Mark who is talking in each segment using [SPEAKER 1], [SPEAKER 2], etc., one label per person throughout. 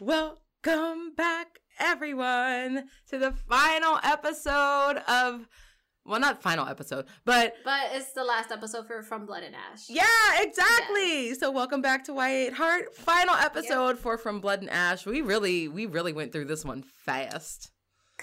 [SPEAKER 1] Welcome back, everyone, to the final episode of. Well, not final episode, but
[SPEAKER 2] But it's the last episode for From Blood and Ash.
[SPEAKER 1] yeah, exactly. So, welcome back to White Heart. Final episode for From Blood and Ash. We really, we really went through this one fast.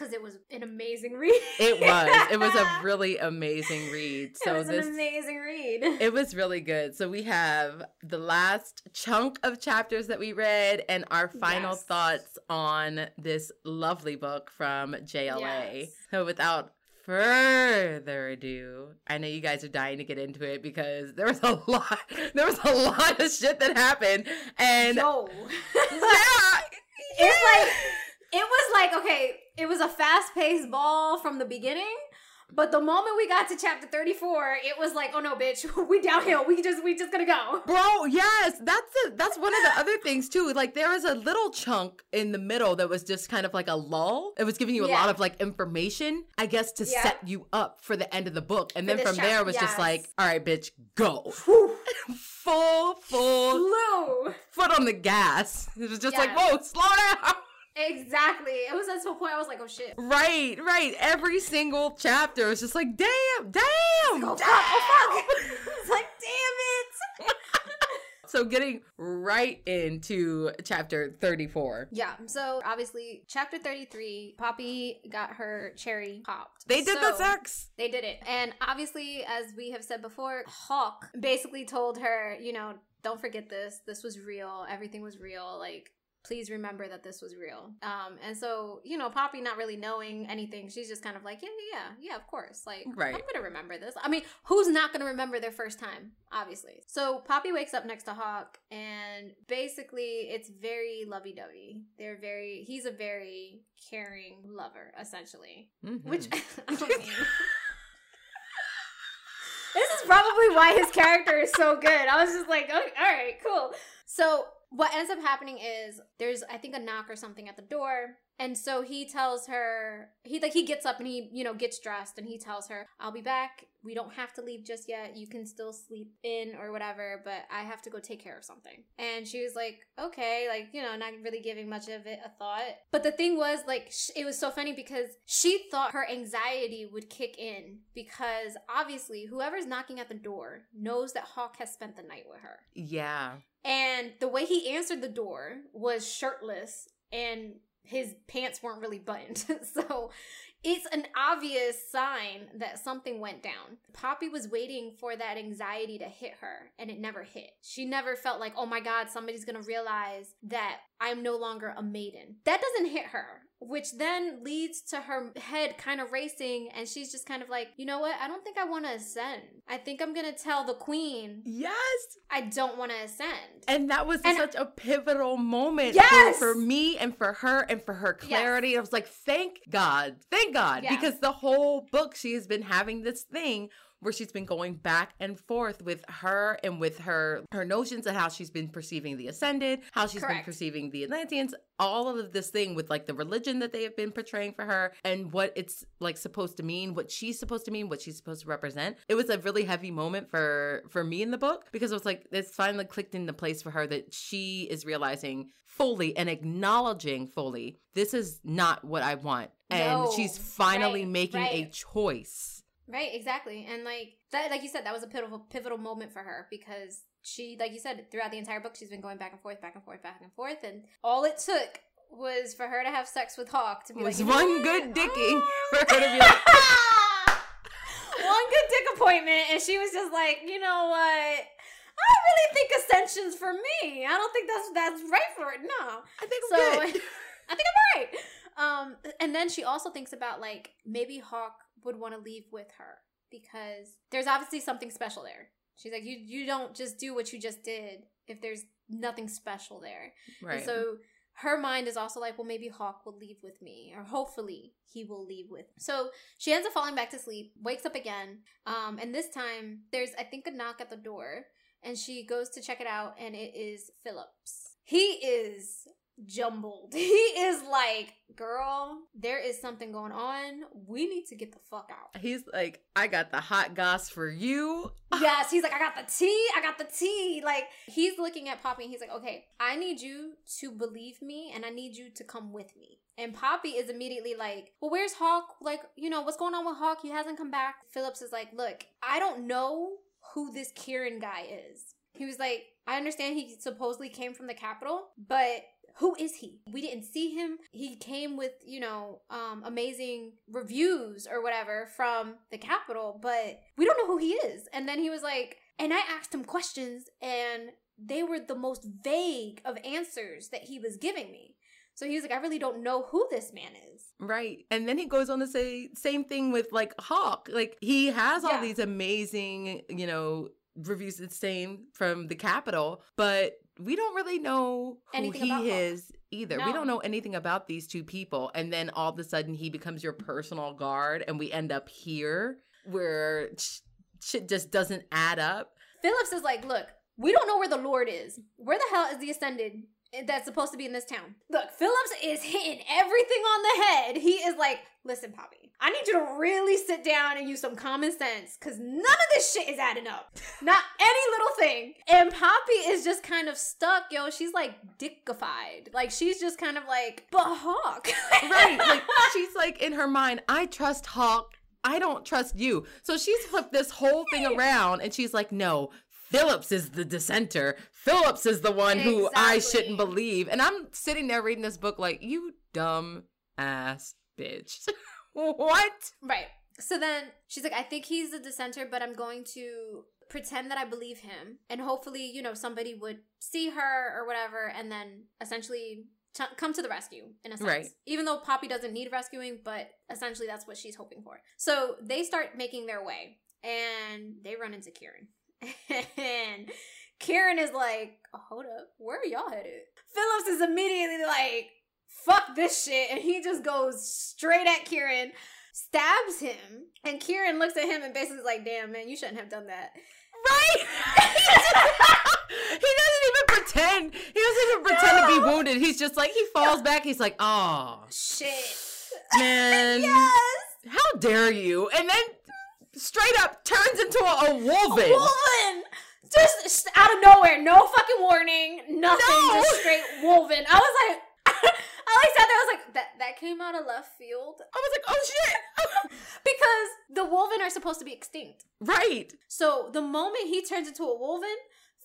[SPEAKER 2] Because it was an amazing read.
[SPEAKER 1] It was. It was a really amazing read. So
[SPEAKER 2] it was
[SPEAKER 1] this
[SPEAKER 2] an amazing read.
[SPEAKER 1] it was really good. So we have the last chunk of chapters that we read and our final
[SPEAKER 2] Yes.
[SPEAKER 1] thoughts on this lovely book from JLA.
[SPEAKER 2] Yes.
[SPEAKER 1] So without further ado, I know you guys are dying to get into it because there was a lot there was a lot of shit that happened and
[SPEAKER 2] Yo.
[SPEAKER 1] yeah,
[SPEAKER 2] It's like it was like okay, it was a fast paced ball from the beginning, but the moment we got to chapter thirty four, it was like, oh no, bitch, we downhill. We just we just gonna go.
[SPEAKER 1] Bro, yes, that's the that's one of the other things too. Like there was a little chunk in the middle that was just kind of like a lull. It was giving you a
[SPEAKER 2] Yeah.
[SPEAKER 1] lot of like information, I guess, to
[SPEAKER 2] Yeah.
[SPEAKER 1] set you up for the end of the book. And
[SPEAKER 2] For
[SPEAKER 1] then from there it
[SPEAKER 2] chapter,
[SPEAKER 1] was just like, all right, bitch, go. Full, full
[SPEAKER 2] Flew.
[SPEAKER 1] foot on the gas. It was just like, whoa, slow down.
[SPEAKER 2] Exactly. It was at some point I was like, oh shit.
[SPEAKER 1] Right, right. Every single chapter was just like, damn, damn,
[SPEAKER 2] Oh fuck! Oh fuck! it's like, damn it.
[SPEAKER 1] So getting right into chapter 34.
[SPEAKER 2] Yeah. So obviously, chapter thirty-three, Poppy got her cherry popped.
[SPEAKER 1] They did the sex.
[SPEAKER 2] They did it. And obviously, as we have said before, Hawke basically told her, you know, don't forget this. This was real. Everything was real. Like, please remember that this was real. Um, and so, you know, Poppy not really knowing anything, she's just kind of like, yeah, yeah, yeah, of course. Like,
[SPEAKER 1] Right.
[SPEAKER 2] I'm gonna remember this. I mean, who's not gonna remember their first time? Obviously. So Poppy wakes up next to Hawke, and basically, it's very lovey-dovey. They're very. He's a very caring lover, essentially.
[SPEAKER 1] Mhm.
[SPEAKER 2] Which I mean. this is probably why his character is so good. I was just like, okay, all right, cool. So what ends up happening is there's I think a knock or something at the door. And so he tells her he like he gets up and he, you know, gets dressed and he tells her, I'll be back. We don't have to leave just yet. You can still sleep in or whatever, but I have to go take care of something. And she was like, okay, like, you know, not really giving much of it a thought. But the thing was, like, sh- it was so funny because she thought her anxiety would kick in because obviously whoever's knocking at the door knows that Hawke has spent the night with her.
[SPEAKER 1] Yeah.
[SPEAKER 2] And the way he answered the door was shirtless and his pants weren't really buttoned. so it's an obvious sign that something went down. Poppy was waiting for that anxiety to hit her and it never hit. She never felt like, oh my God, somebody's gonna realize that I'm no longer a maiden. That doesn't hit her. Which then leads to her head kind of racing, and she's just kind of like, you know what? I don't think I want to ascend. I think I'm gonna tell the queen
[SPEAKER 1] Yes.
[SPEAKER 2] I don't want to ascend.
[SPEAKER 1] And that was
[SPEAKER 2] And-
[SPEAKER 1] such a pivotal moment
[SPEAKER 2] Yes!
[SPEAKER 1] for, for me and for her and for her clarity. I was like, thank God. Thank God.
[SPEAKER 2] Yes.
[SPEAKER 1] Because the whole book, she has been having this thing where she's been going back and forth with her and with her her notions of how she's been perceiving the ascended, how she's been perceiving the Atlanteans, all of this thing with like the religion that they have been portraying for her and what it's like supposed to mean, what she's supposed to mean, what she's supposed to represent. It was a really heavy moment for for me in the book because it was like it's finally clicked into place for her that she is realizing fully and acknowledging fully this is not what I want. And
[SPEAKER 2] No,
[SPEAKER 1] she's finally
[SPEAKER 2] right,
[SPEAKER 1] making a choice.
[SPEAKER 2] Right, exactly. And like that like you said, that was a pivotal pivotal moment for her because she like you said, throughout the entire book she's been going back and forth, back and forth, back and forth, and all it took was for her to have sex with Hawke to be
[SPEAKER 1] was
[SPEAKER 2] like
[SPEAKER 1] one
[SPEAKER 2] "You
[SPEAKER 1] good dicking
[SPEAKER 2] Oh."
[SPEAKER 1] for her to be like,
[SPEAKER 2] one good dick appointment, and she was just like, you know what? I really think ascension's for me. I don't think that's that's right for it. No.
[SPEAKER 1] I think
[SPEAKER 2] So
[SPEAKER 1] I'm good.
[SPEAKER 2] I think I'm right. Um, and then she also thinks about like maybe Hawke would want to leave with her because there's obviously something special there. She's like, you you don't just do what you just did if there's nothing special there.
[SPEAKER 1] Right.
[SPEAKER 2] And so her mind is also like, well, maybe Hawke will leave with me, or hopefully he will leave with. So she ends up falling back to sleep, wakes up again, um, and this time there's I think a knock at the door, and she goes to check it out, and it is Phillips. He is jumbled. He is like, girl, there is something going on. We need to get the fuck out.
[SPEAKER 1] He's like, I got the hot goss for you.
[SPEAKER 2] yes, he's like, I got the tea. I got the tea. Like, he's looking at Poppy and he's like, okay, I need you to believe me and I need you to come with me. And Poppy is immediately like, Well, where's Hawke? Like, you know, what's going on with Hawke? He hasn't come back. Phillips is like, Look, I don't know who this Kieran guy is. He was like, I understand he supposedly came from the capital, but who is he? We didn't see him. He came with, you know, um, amazing reviews or whatever from the capital, but we don't know who he is. And then he was like, and I asked him questions, and they were the most vague of answers that he was giving me. So he was like, I really don't know who this man is.
[SPEAKER 1] Right. And then he goes on to say same thing with like Hawke. Like he has all
[SPEAKER 2] Yeah.
[SPEAKER 1] these amazing, you know, reviews the same from the Capitol, but we don't really know who
[SPEAKER 2] Anything
[SPEAKER 1] he
[SPEAKER 2] Hawke.
[SPEAKER 1] is either. We don't know anything about these two people. And then all of a sudden he becomes your personal guard and we end up here where sh- shit just doesn't add up.
[SPEAKER 2] Phillips is like, look, we don't know where the Lord is. Where the hell is the Ascended that's supposed to be in this town? Look, Phillips is hitting everything on the head. He is like, listen, Poppy, I need you to really sit down and use some common sense because none of this shit is adding up. Not any little thing. And Poppy is just kind of stuck, yo. She's like dickified. Like, she's just kind of like, but Hawke.
[SPEAKER 1] right. Like she's like in her mind, I trust Hawke. I don't trust you. So she's flipped this whole thing around and she's like, no, Phillips is the dissenter. Phillips is the one who I shouldn't believe. And I'm sitting there reading this book like, you dumb ass bitch. What?
[SPEAKER 2] Right. So then she's like, I think he's a dissenter, but I'm going to pretend that I believe him. And hopefully, you know, somebody would see her or whatever and then essentially t- come to the rescue in a sense.
[SPEAKER 1] Right.
[SPEAKER 2] Even though Poppy doesn't need rescuing, but essentially that's what she's hoping for. So they start making their way and they run into Kieran. and Kieran is like, hold up, where are y'all headed? Phillips is immediately like, fuck this shit. And he just goes straight at Kieran, stabs him. And Kieran looks at him and basically is like, damn, man, you shouldn't have done that.
[SPEAKER 1] Right? he doesn't even pretend. He doesn't even pretend to be wounded. He's just like, he falls back. He's like, oh,
[SPEAKER 2] Shit.
[SPEAKER 1] man.
[SPEAKER 2] yes.
[SPEAKER 1] How dare you? And then straight up turns into a, a wolven.
[SPEAKER 2] Wolven! Just just out of nowhere, no fucking warning, nothing,
[SPEAKER 1] No.
[SPEAKER 2] just straight Wolven. I was like, I sat there, I was like, that that came out of left field
[SPEAKER 1] I was like, oh shit.
[SPEAKER 2] because the Wolven are supposed to be extinct.
[SPEAKER 1] right.
[SPEAKER 2] So the moment he turns into a Wolven,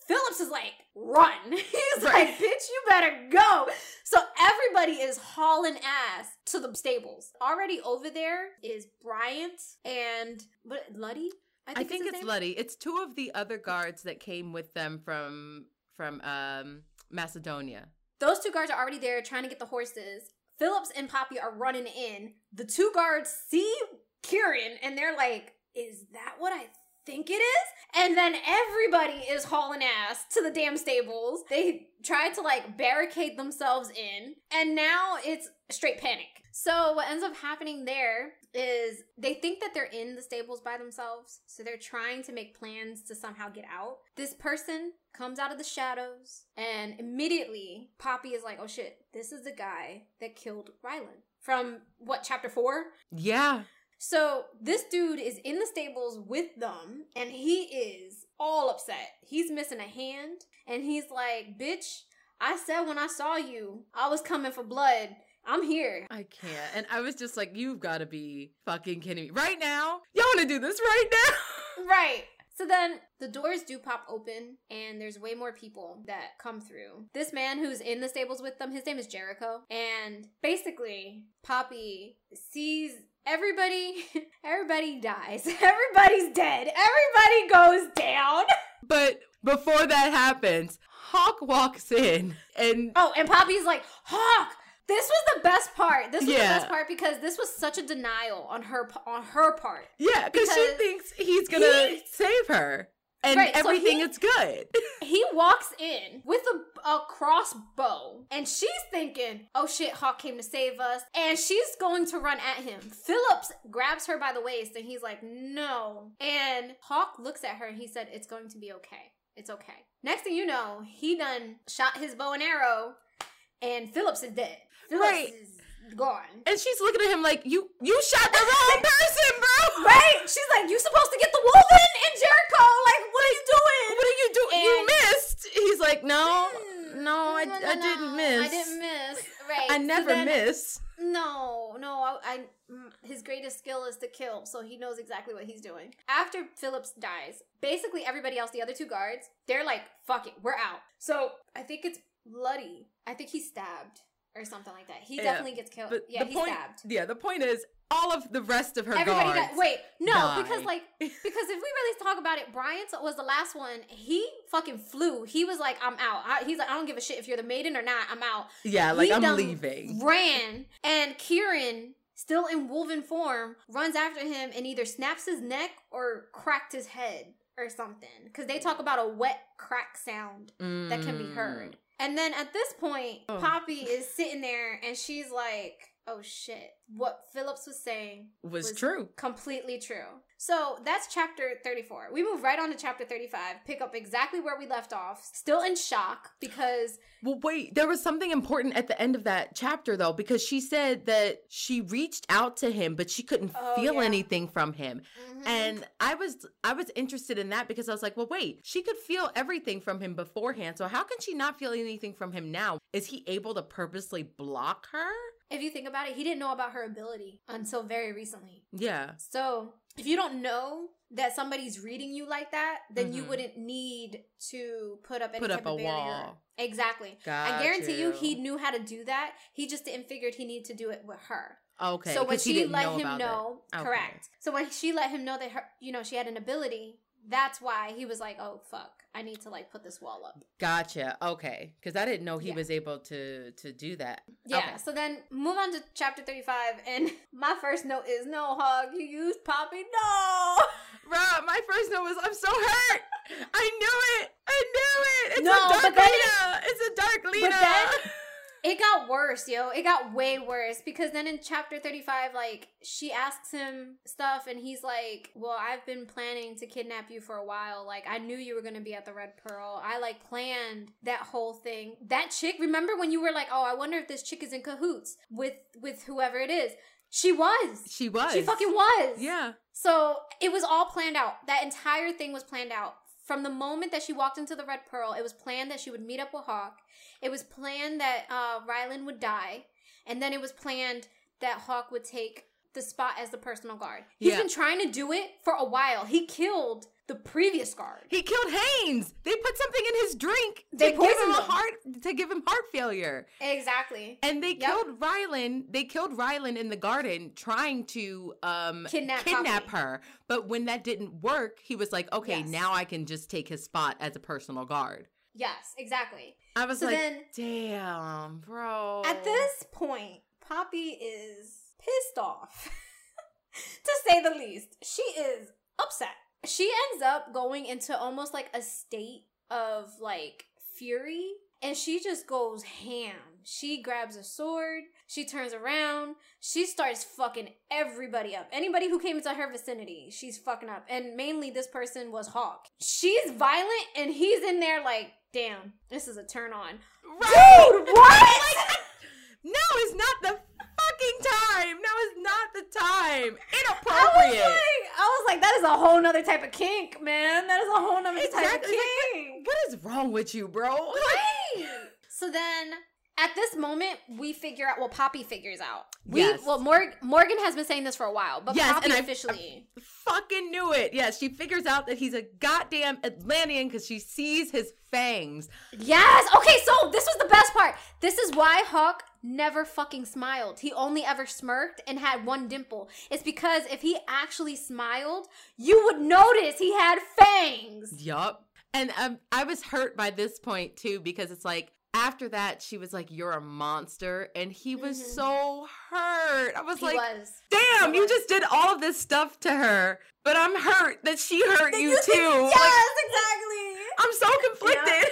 [SPEAKER 2] Phillips is like, run. He's
[SPEAKER 1] Right.
[SPEAKER 2] like, bitch, you better go. So everybody is hauling ass to the stables. Already over there is Bryant and what Luddy?
[SPEAKER 1] I think
[SPEAKER 2] is his
[SPEAKER 1] it's
[SPEAKER 2] name?
[SPEAKER 1] Luddy. It's two of the other guards that came with them from from um Masadonia.
[SPEAKER 2] Those two guards are already there trying to get the horses. Phillips and Poppy are running in. The two guards see Kieran and they're like, Is that what I think it is? And then everybody is hauling ass to the damn stables. They try to like barricade themselves in, and now it's straight panic. So, what ends up happening there is they think that they're in the stables by themselves. So, they're trying to make plans to somehow get out. This person comes out of the shadows, and immediately Poppy is like, oh shit, this is the guy that killed Rylan. From what, chapter four?
[SPEAKER 1] Yeah.
[SPEAKER 2] So this dude is in the stables with them and he is all upset. He's missing a hand and he's like, bitch, I said when I saw you, I was coming for blood. I'm here.
[SPEAKER 1] I can't. And I was just like, you've got to be fucking kidding me. Right now? Y'all want to do this right now?
[SPEAKER 2] Right. So then the doors do pop open and there's way more people that come through. This man who's in the stables with them, his name is Jericho. And basically, Poppy sees everybody, everybody dies. Everybody's dead. Everybody goes down.
[SPEAKER 1] But before that happens, Hawke walks in and
[SPEAKER 2] Oh, and Poppy's like, Hawke, this was the best part. This was
[SPEAKER 1] Yeah.
[SPEAKER 2] the best part because this was such a denial on her on her part.
[SPEAKER 1] yeah, because she thinks he's going to
[SPEAKER 2] he-
[SPEAKER 1] save her. And
[SPEAKER 2] Right, so
[SPEAKER 1] everything
[SPEAKER 2] he-
[SPEAKER 1] is good.
[SPEAKER 2] He walks in with a, a crossbow, and she's thinking, "Oh shit, Hawke came to save us," and she's going to run at him. Phillips grabs her by the waist, and he's like, "No!" And Hawke looks at her, and he said, "It's going to be okay. It's okay." Next thing you know, he done shot his bow and arrow, and Phillips is dead.
[SPEAKER 1] Right.
[SPEAKER 2] is gone.
[SPEAKER 1] And she's looking at him like, you you shot the wrong person, bro.
[SPEAKER 2] Right? She's like, you supposed to get the wolf in Jericho. Like, what are you doing?
[SPEAKER 1] What are you doing? You missed. He's like, no,
[SPEAKER 2] Mm,
[SPEAKER 1] no, I, I didn't miss.
[SPEAKER 2] I didn't miss. Right.
[SPEAKER 1] I
[SPEAKER 2] So
[SPEAKER 1] never
[SPEAKER 2] then-
[SPEAKER 1] miss.
[SPEAKER 2] No, no. I, I mm, his greatest skill is to kill, so he knows exactly what he's doing. After Phillips dies, basically everybody else, the other two guards, they're like, "Fuck it, we're out." So I think it's bloody. I think he's stabbed or something like that. He
[SPEAKER 1] Yeah,
[SPEAKER 2] definitely gets killed.
[SPEAKER 1] But
[SPEAKER 2] yeah,
[SPEAKER 1] the
[SPEAKER 2] he's
[SPEAKER 1] point,
[SPEAKER 2] stabbed.
[SPEAKER 1] yeah, the point is, all of the rest of her
[SPEAKER 2] Everybody
[SPEAKER 1] guards.
[SPEAKER 2] died. Wait, no,
[SPEAKER 1] died.
[SPEAKER 2] because like because if we really talk about it, Bryant was the last one. He fucking flew. He was like, "I'm out." I, he's like, "I don't give a shit if you're the maiden or not. I'm out."
[SPEAKER 1] yeah, like
[SPEAKER 2] He
[SPEAKER 1] I'm leaving.
[SPEAKER 2] Ran, and Kieran, still in wolven form, runs after him and either snaps his neck or cracked his head or something. Because they talk about a wet crack sound that can be mm. heard. And then at this point.
[SPEAKER 1] Oh.
[SPEAKER 2] Poppy is sitting there and she's like, "Oh shit! What Phillips was saying
[SPEAKER 1] was,
[SPEAKER 2] was
[SPEAKER 1] true.
[SPEAKER 2] completely true." So that's chapter 34. We move right on to chapter 35, pick up exactly where we left off, still in shock because
[SPEAKER 1] Well, wait, there was something important at the end of that chapter though, because she said that she reached out to him, but she couldn't
[SPEAKER 2] Oh,
[SPEAKER 1] feel
[SPEAKER 2] yeah.
[SPEAKER 1] anything from him.
[SPEAKER 2] Mhm.
[SPEAKER 1] And I was I was interested in that because I was like, well, wait, she could feel everything from him beforehand. So how can she not feel anything from him now? Is he able to purposely block her?
[SPEAKER 2] If you think about it, he didn't know about her ability until very recently.
[SPEAKER 1] Yeah.
[SPEAKER 2] So if you don't know that somebody's reading you like that, then you
[SPEAKER 1] Mhm.
[SPEAKER 2] wouldn't need to put up any
[SPEAKER 1] Put
[SPEAKER 2] type
[SPEAKER 1] up a
[SPEAKER 2] of barrier.
[SPEAKER 1] wall.
[SPEAKER 2] Exactly.
[SPEAKER 1] Got
[SPEAKER 2] I guarantee you.
[SPEAKER 1] you.
[SPEAKER 2] he knew how to do that. He just didn't figured he needed to do it with her.
[SPEAKER 1] Okay.
[SPEAKER 2] so when she let
[SPEAKER 1] know
[SPEAKER 2] him know,
[SPEAKER 1] Okay.
[SPEAKER 2] correct. So when she let him know that her, you know, she had an ability, that's why he was like, "Oh fuck, I need to like put this wall up."
[SPEAKER 1] Gotcha. Okay. Because I didn't know he
[SPEAKER 2] Yeah.
[SPEAKER 1] was able to to do that.
[SPEAKER 2] Yeah.
[SPEAKER 1] Okay.
[SPEAKER 2] So then move on to chapter thirty-five, and my first note is no hug. You used Poppy. No.
[SPEAKER 1] Bro, my first note was I'm so hurt. I knew it. I knew it. It's
[SPEAKER 2] No,
[SPEAKER 1] a dark
[SPEAKER 2] then-
[SPEAKER 1] It's a dark Lena.
[SPEAKER 2] It got worse, yo. It got way worse because then in chapter 35, like, she asks him stuff and he's like, Well, I've been planning to kidnap you for a while. Like, I knew you were gonna be at the Red Pearl. I, like, planned that whole thing. That chick, remember when you were like, Oh, I wonder if this chick is in cahoots with with whoever it is? She was.
[SPEAKER 1] she was.
[SPEAKER 2] She fucking was.
[SPEAKER 1] Yeah.
[SPEAKER 2] So it was all planned out. That entire thing was planned out. From the moment that she walked into the Red Pearl, it was planned that she would meet up with Hawke. It was planned that uh, Rylan would die. And then it was planned that Hawke would take the spot as the personal guard. He's
[SPEAKER 1] Yeah.
[SPEAKER 2] been trying to do it for a while. He killed the previous guard.
[SPEAKER 1] He killed Haynes. They put something in his drink
[SPEAKER 2] They
[SPEAKER 1] to give him
[SPEAKER 2] poisoned
[SPEAKER 1] a heart to give him heart failure.
[SPEAKER 2] Exactly.
[SPEAKER 1] And they
[SPEAKER 2] Yep.
[SPEAKER 1] killed Rylan. They killed Rylan in the garden trying to um
[SPEAKER 2] Kidnap
[SPEAKER 1] kidnap
[SPEAKER 2] Poppy.
[SPEAKER 1] her. But when that didn't work, he was like, "Okay,
[SPEAKER 2] Yes.
[SPEAKER 1] now I can just take his spot as a personal guard."
[SPEAKER 2] Yes, exactly.
[SPEAKER 1] I was
[SPEAKER 2] So
[SPEAKER 1] like,
[SPEAKER 2] then
[SPEAKER 1] "Damn, bro."
[SPEAKER 2] At this point, Poppy is pissed off, to say the least. She is upset. She ends up going into almost like a state of like fury, and she just goes ham. She grabs a sword, she turns around, she starts fucking everybody up. Anybody who came into her vicinity, she's fucking up. And mainly this person was Hawke. She's violent, and he's in there like, damn, this is a turn on.
[SPEAKER 1] Right.
[SPEAKER 2] Dude, what?
[SPEAKER 1] Now is not the fucking time. Now is not the time.
[SPEAKER 2] I was
[SPEAKER 1] Inappropriate.
[SPEAKER 2] like, I was like, that is a whole nother type of kink, man. That is a whole nother type of
[SPEAKER 1] Exactly. Like,
[SPEAKER 2] kink.
[SPEAKER 1] what is wrong with you, bro?
[SPEAKER 2] Right. So then, at this moment, we figure out. Well, Poppy figures out. We
[SPEAKER 1] Yes.
[SPEAKER 2] well, Morg, Morgan has been saying this for a while, but
[SPEAKER 1] Yes,
[SPEAKER 2] Poppy
[SPEAKER 1] and I-
[SPEAKER 2] officially.
[SPEAKER 1] Fucking knew it. Yes, she figures out that he's a goddamn Atlantean because she sees his fangs.
[SPEAKER 2] yes. Okay. So this was the best part. This is why Hawke never fucking smiled. He only ever smirked and had one dimple. It's because if he actually smiled, you would notice he had fangs.
[SPEAKER 1] Yup. And um, I was hurt by this point too because it's like after that she was like, "You're a monster," and he was
[SPEAKER 2] Mhm.
[SPEAKER 1] so hurt. I was
[SPEAKER 2] He
[SPEAKER 1] like,
[SPEAKER 2] was.
[SPEAKER 1] "Damn,
[SPEAKER 2] He
[SPEAKER 1] you
[SPEAKER 2] was.
[SPEAKER 1] just did all of this stuff to her, but I'm hurt that she hurt you,
[SPEAKER 2] You
[SPEAKER 1] too."
[SPEAKER 2] think-
[SPEAKER 1] Like,
[SPEAKER 2] Yes, exactly.
[SPEAKER 1] I'm so conflicted.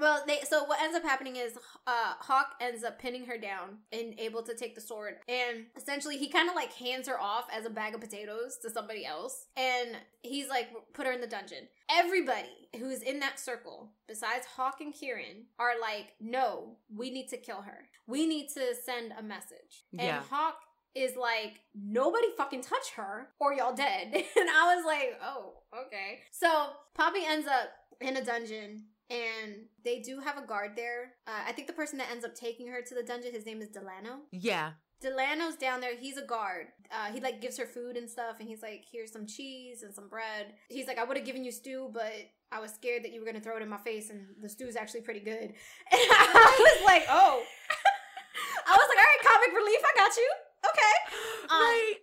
[SPEAKER 2] Well, they so what ends up happening is uh Hawke ends up pinning her down and able to take the sword, and essentially he kind of like hands her off as a bag of potatoes to somebody else, and he's like put her in the dungeon. Everybody who's in that circle, besides Hawke and Kieran, are like, no, we need to kill her. We need to send a message. And
[SPEAKER 1] Yeah.
[SPEAKER 2] Hawke is like, nobody fucking touch her or y'all dead. and I was like, oh, okay. So Poppy ends up in a dungeon and they do have a guard there. Uh, I think the person that ends up taking her to the dungeon, his name is Delano.
[SPEAKER 1] Yeah.
[SPEAKER 2] Delano's down there. He's a guard. Uh, he like gives her food and stuff, and he's like, "Here's some cheese and some bread." He's like, "I would have given you stew, but I was scared that you were gonna throw it in my face, and the stew's actually pretty good." And I was like, "Oh." I was like, "All right, comic relief, I got you." Okay. Um,
[SPEAKER 1] right.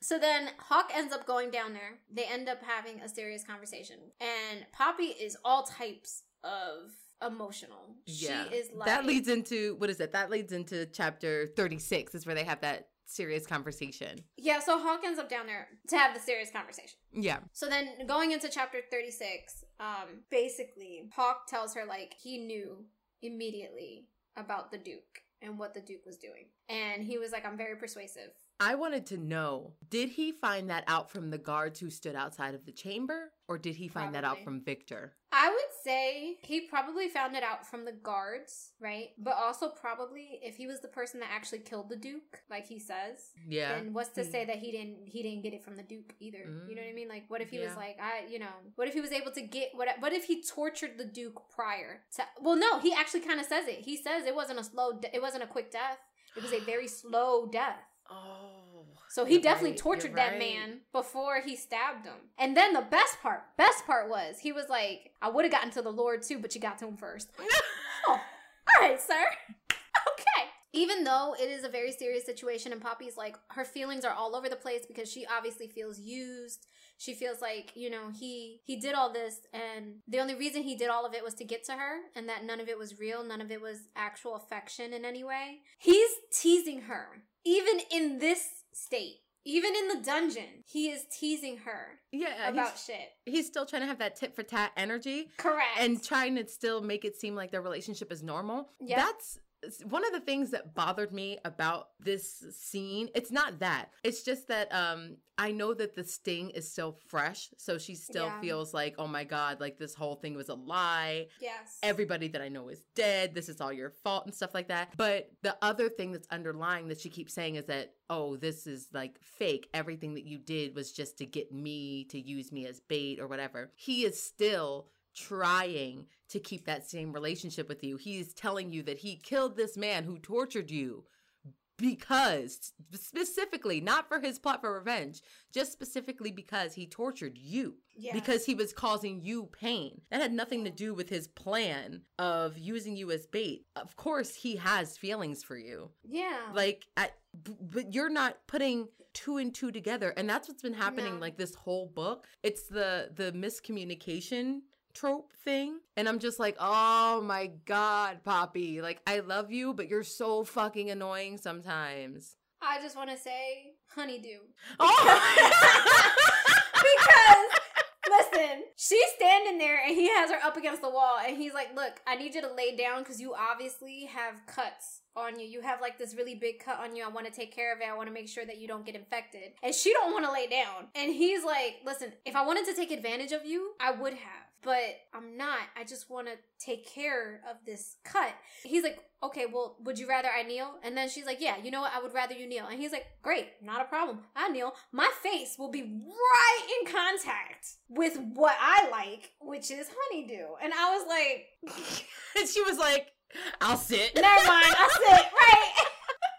[SPEAKER 2] So then Hawke ends up going down there. They end up having a serious conversation. And Poppy is all types of emotional.
[SPEAKER 1] Yeah.
[SPEAKER 2] She is like
[SPEAKER 1] that leads into what is it? That leads into chapter 36 is where they have that serious conversation.
[SPEAKER 2] Yeah, so Hawke ends up down there to have the serious conversation.
[SPEAKER 1] Yeah.
[SPEAKER 2] So then going into chapter 36, um, basically Hawke tells her like he knew immediately about the Duke and what the Duke was doing. And he was like, I'm very persuasive.
[SPEAKER 1] I wanted to know, did he find that out from the guards who stood outside of the chamber or did he find that out from Vikter?
[SPEAKER 2] I would say he probably found it out from the guards, right? But also probably if he was the person that actually killed the Duke, like he says,
[SPEAKER 1] Yeah.
[SPEAKER 2] then what's to
[SPEAKER 1] Hmm.
[SPEAKER 2] say that he didn't he didn't get it from the Duke either? You know what I mean? Like what if he was like I, you know, what if he was able to get what what if he tortured the Duke prior to Well, no, he actually kind of says it. He says it wasn't a slow de- it wasn't a quick death. It was a very slow death.
[SPEAKER 1] Oh.
[SPEAKER 2] So he definitely
[SPEAKER 1] right,
[SPEAKER 2] tortured that
[SPEAKER 1] right.
[SPEAKER 2] man before he stabbed him. And then the best part, best part was he was like, I would have gotten to the Lord too, but you got to him first. oh, all right, sir. okay. Even though it is a very serious situation and Poppy's like her feelings are all over the place because she obviously feels used. She feels like, you know, he he did all this and the only reason he did all of it was to get to her and that none of it was real, none of it was actual affection in any way. He's teasing her even in this state. Even in the dungeon, he is teasing her
[SPEAKER 1] Yeah.
[SPEAKER 2] about
[SPEAKER 1] he's,
[SPEAKER 2] shit.
[SPEAKER 1] he's still trying to have that tit for tat energy
[SPEAKER 2] Correct.
[SPEAKER 1] and trying to still make it seem like their relationship is normal.
[SPEAKER 2] Yeah.
[SPEAKER 1] That's one of the things that bothered me about this scene. It's not that. It's just that um I know that the sting is still fresh, so she still
[SPEAKER 2] Yeah.
[SPEAKER 1] feels like, "Oh my god, like this whole thing was a lie.
[SPEAKER 2] yes.
[SPEAKER 1] Everybody that I know is dead. This is all your fault and stuff like that." But the other thing that's underlying that she keeps saying is that, "Oh, this is like fake. Everything that you did was just to get me to use me as bait or whatever." He is still trying to keep that same relationship with you. He's telling you that he killed this man who tortured you because specifically not for his plot for revenge, just specifically because he tortured you.
[SPEAKER 2] yeah.
[SPEAKER 1] Because he was causing you pain. That had nothing to do with his plan of using you as bait. Of course, he has feelings for you.
[SPEAKER 2] yeah.
[SPEAKER 1] Like, I, b- but you're not putting two and two together, and that's what's been happening.
[SPEAKER 2] No.
[SPEAKER 1] Like this whole book, it's the the miscommunication trope thing, and I'm just like, oh my god, Poppy, like I love you, but you're so fucking annoying sometimes.
[SPEAKER 2] I just want to say honeydew.
[SPEAKER 1] Oh.
[SPEAKER 2] because listen, she's standing there and he has her up against the wall and he's like, "Look, I need you to lay down cuz you obviously have cuts on you. You have like this really big cut on you. I want to take care of it. I want to make sure that you don't get infected." And she don't want to lay down. And he's like, "Listen, if I wanted to take advantage of you, I would have, but I'm not. I just want to take care of this cut." He's like, "Okay, well, would you rather I kneel?" And then she's like, "Yeah, you know what? I would rather you kneel." And he's like, "Great, not a problem. I kneel. My face will be right in contact with what I like, which is honeydew." And I was like,
[SPEAKER 1] and she was like, I'll sit.
[SPEAKER 2] Never mind. I'll sit. Right.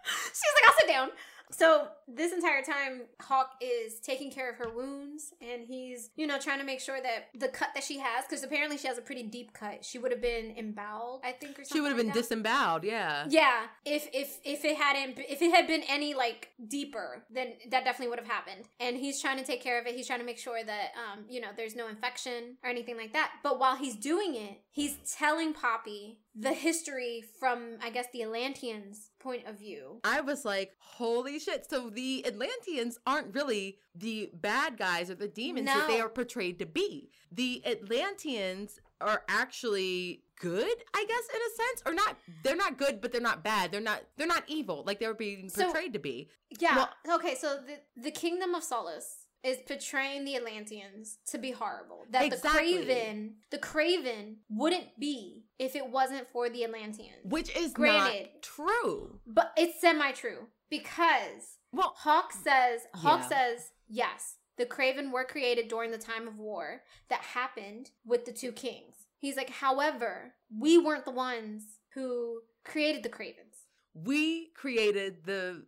[SPEAKER 2] She's like, I'll sit down. So this entire time, Hawke is taking care of her wounds, and he's, you know, trying to make sure that the cut that she has, because apparently she has a pretty deep cut. She would have been emboweled, I think, or something.
[SPEAKER 1] She would have
[SPEAKER 2] like
[SPEAKER 1] been
[SPEAKER 2] that.
[SPEAKER 1] disemboweled, yeah.
[SPEAKER 2] Yeah, if if if it hadn't if it had been any like deeper, then that definitely would have happened. And he's trying to take care of it. He's trying to make sure that um you know there's no infection or anything like that. But while he's doing it, he's telling Poppy the history from I guess the Atlanteans' point of view.
[SPEAKER 1] I was like, holy shit. So the Atlanteans aren't really the bad guys or the demons that they are portrayed to be. The Atlanteans are actually good, I guess, in a sense, or not. They're not good, but they're not bad. They're not. They're not evil like they're being
[SPEAKER 2] So-
[SPEAKER 1] portrayed to be.
[SPEAKER 2] Yeah. okay, so the the kingdom of Solis is portraying the Atlanteans to be horrible. That
[SPEAKER 1] Exactly.
[SPEAKER 2] the Craven, the Craven wouldn't be if it wasn't for the Atlanteans.
[SPEAKER 1] Which is
[SPEAKER 2] Granted.
[SPEAKER 1] not true.
[SPEAKER 2] But it's semi true because
[SPEAKER 1] Well,
[SPEAKER 2] Hawke says Hawke
[SPEAKER 1] Yeah.
[SPEAKER 2] says yes, the Craven were created during the time of war that happened with the two kings. He's like, however, we weren't the ones who created the Cravens.
[SPEAKER 1] we created the.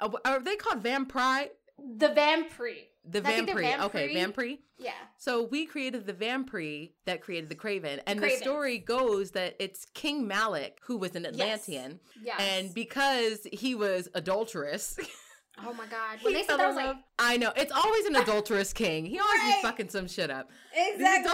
[SPEAKER 1] uh, Are they called vampire?
[SPEAKER 2] The Vampry.
[SPEAKER 1] The Vampry. Okay,
[SPEAKER 2] vampire. Yeah.
[SPEAKER 1] So we created the Vampry that created the Craven, and the story goes that it's King Malec who was an Atlantean,
[SPEAKER 2] Yes.
[SPEAKER 1] and because he was adulterous,
[SPEAKER 2] oh my god. When
[SPEAKER 1] he
[SPEAKER 2] they said
[SPEAKER 1] fell
[SPEAKER 2] that, I
[SPEAKER 1] in
[SPEAKER 2] was like,
[SPEAKER 1] love. I know it's always an adulterous king. He always
[SPEAKER 2] Right.
[SPEAKER 1] be fucking some shit up.
[SPEAKER 2] exactly.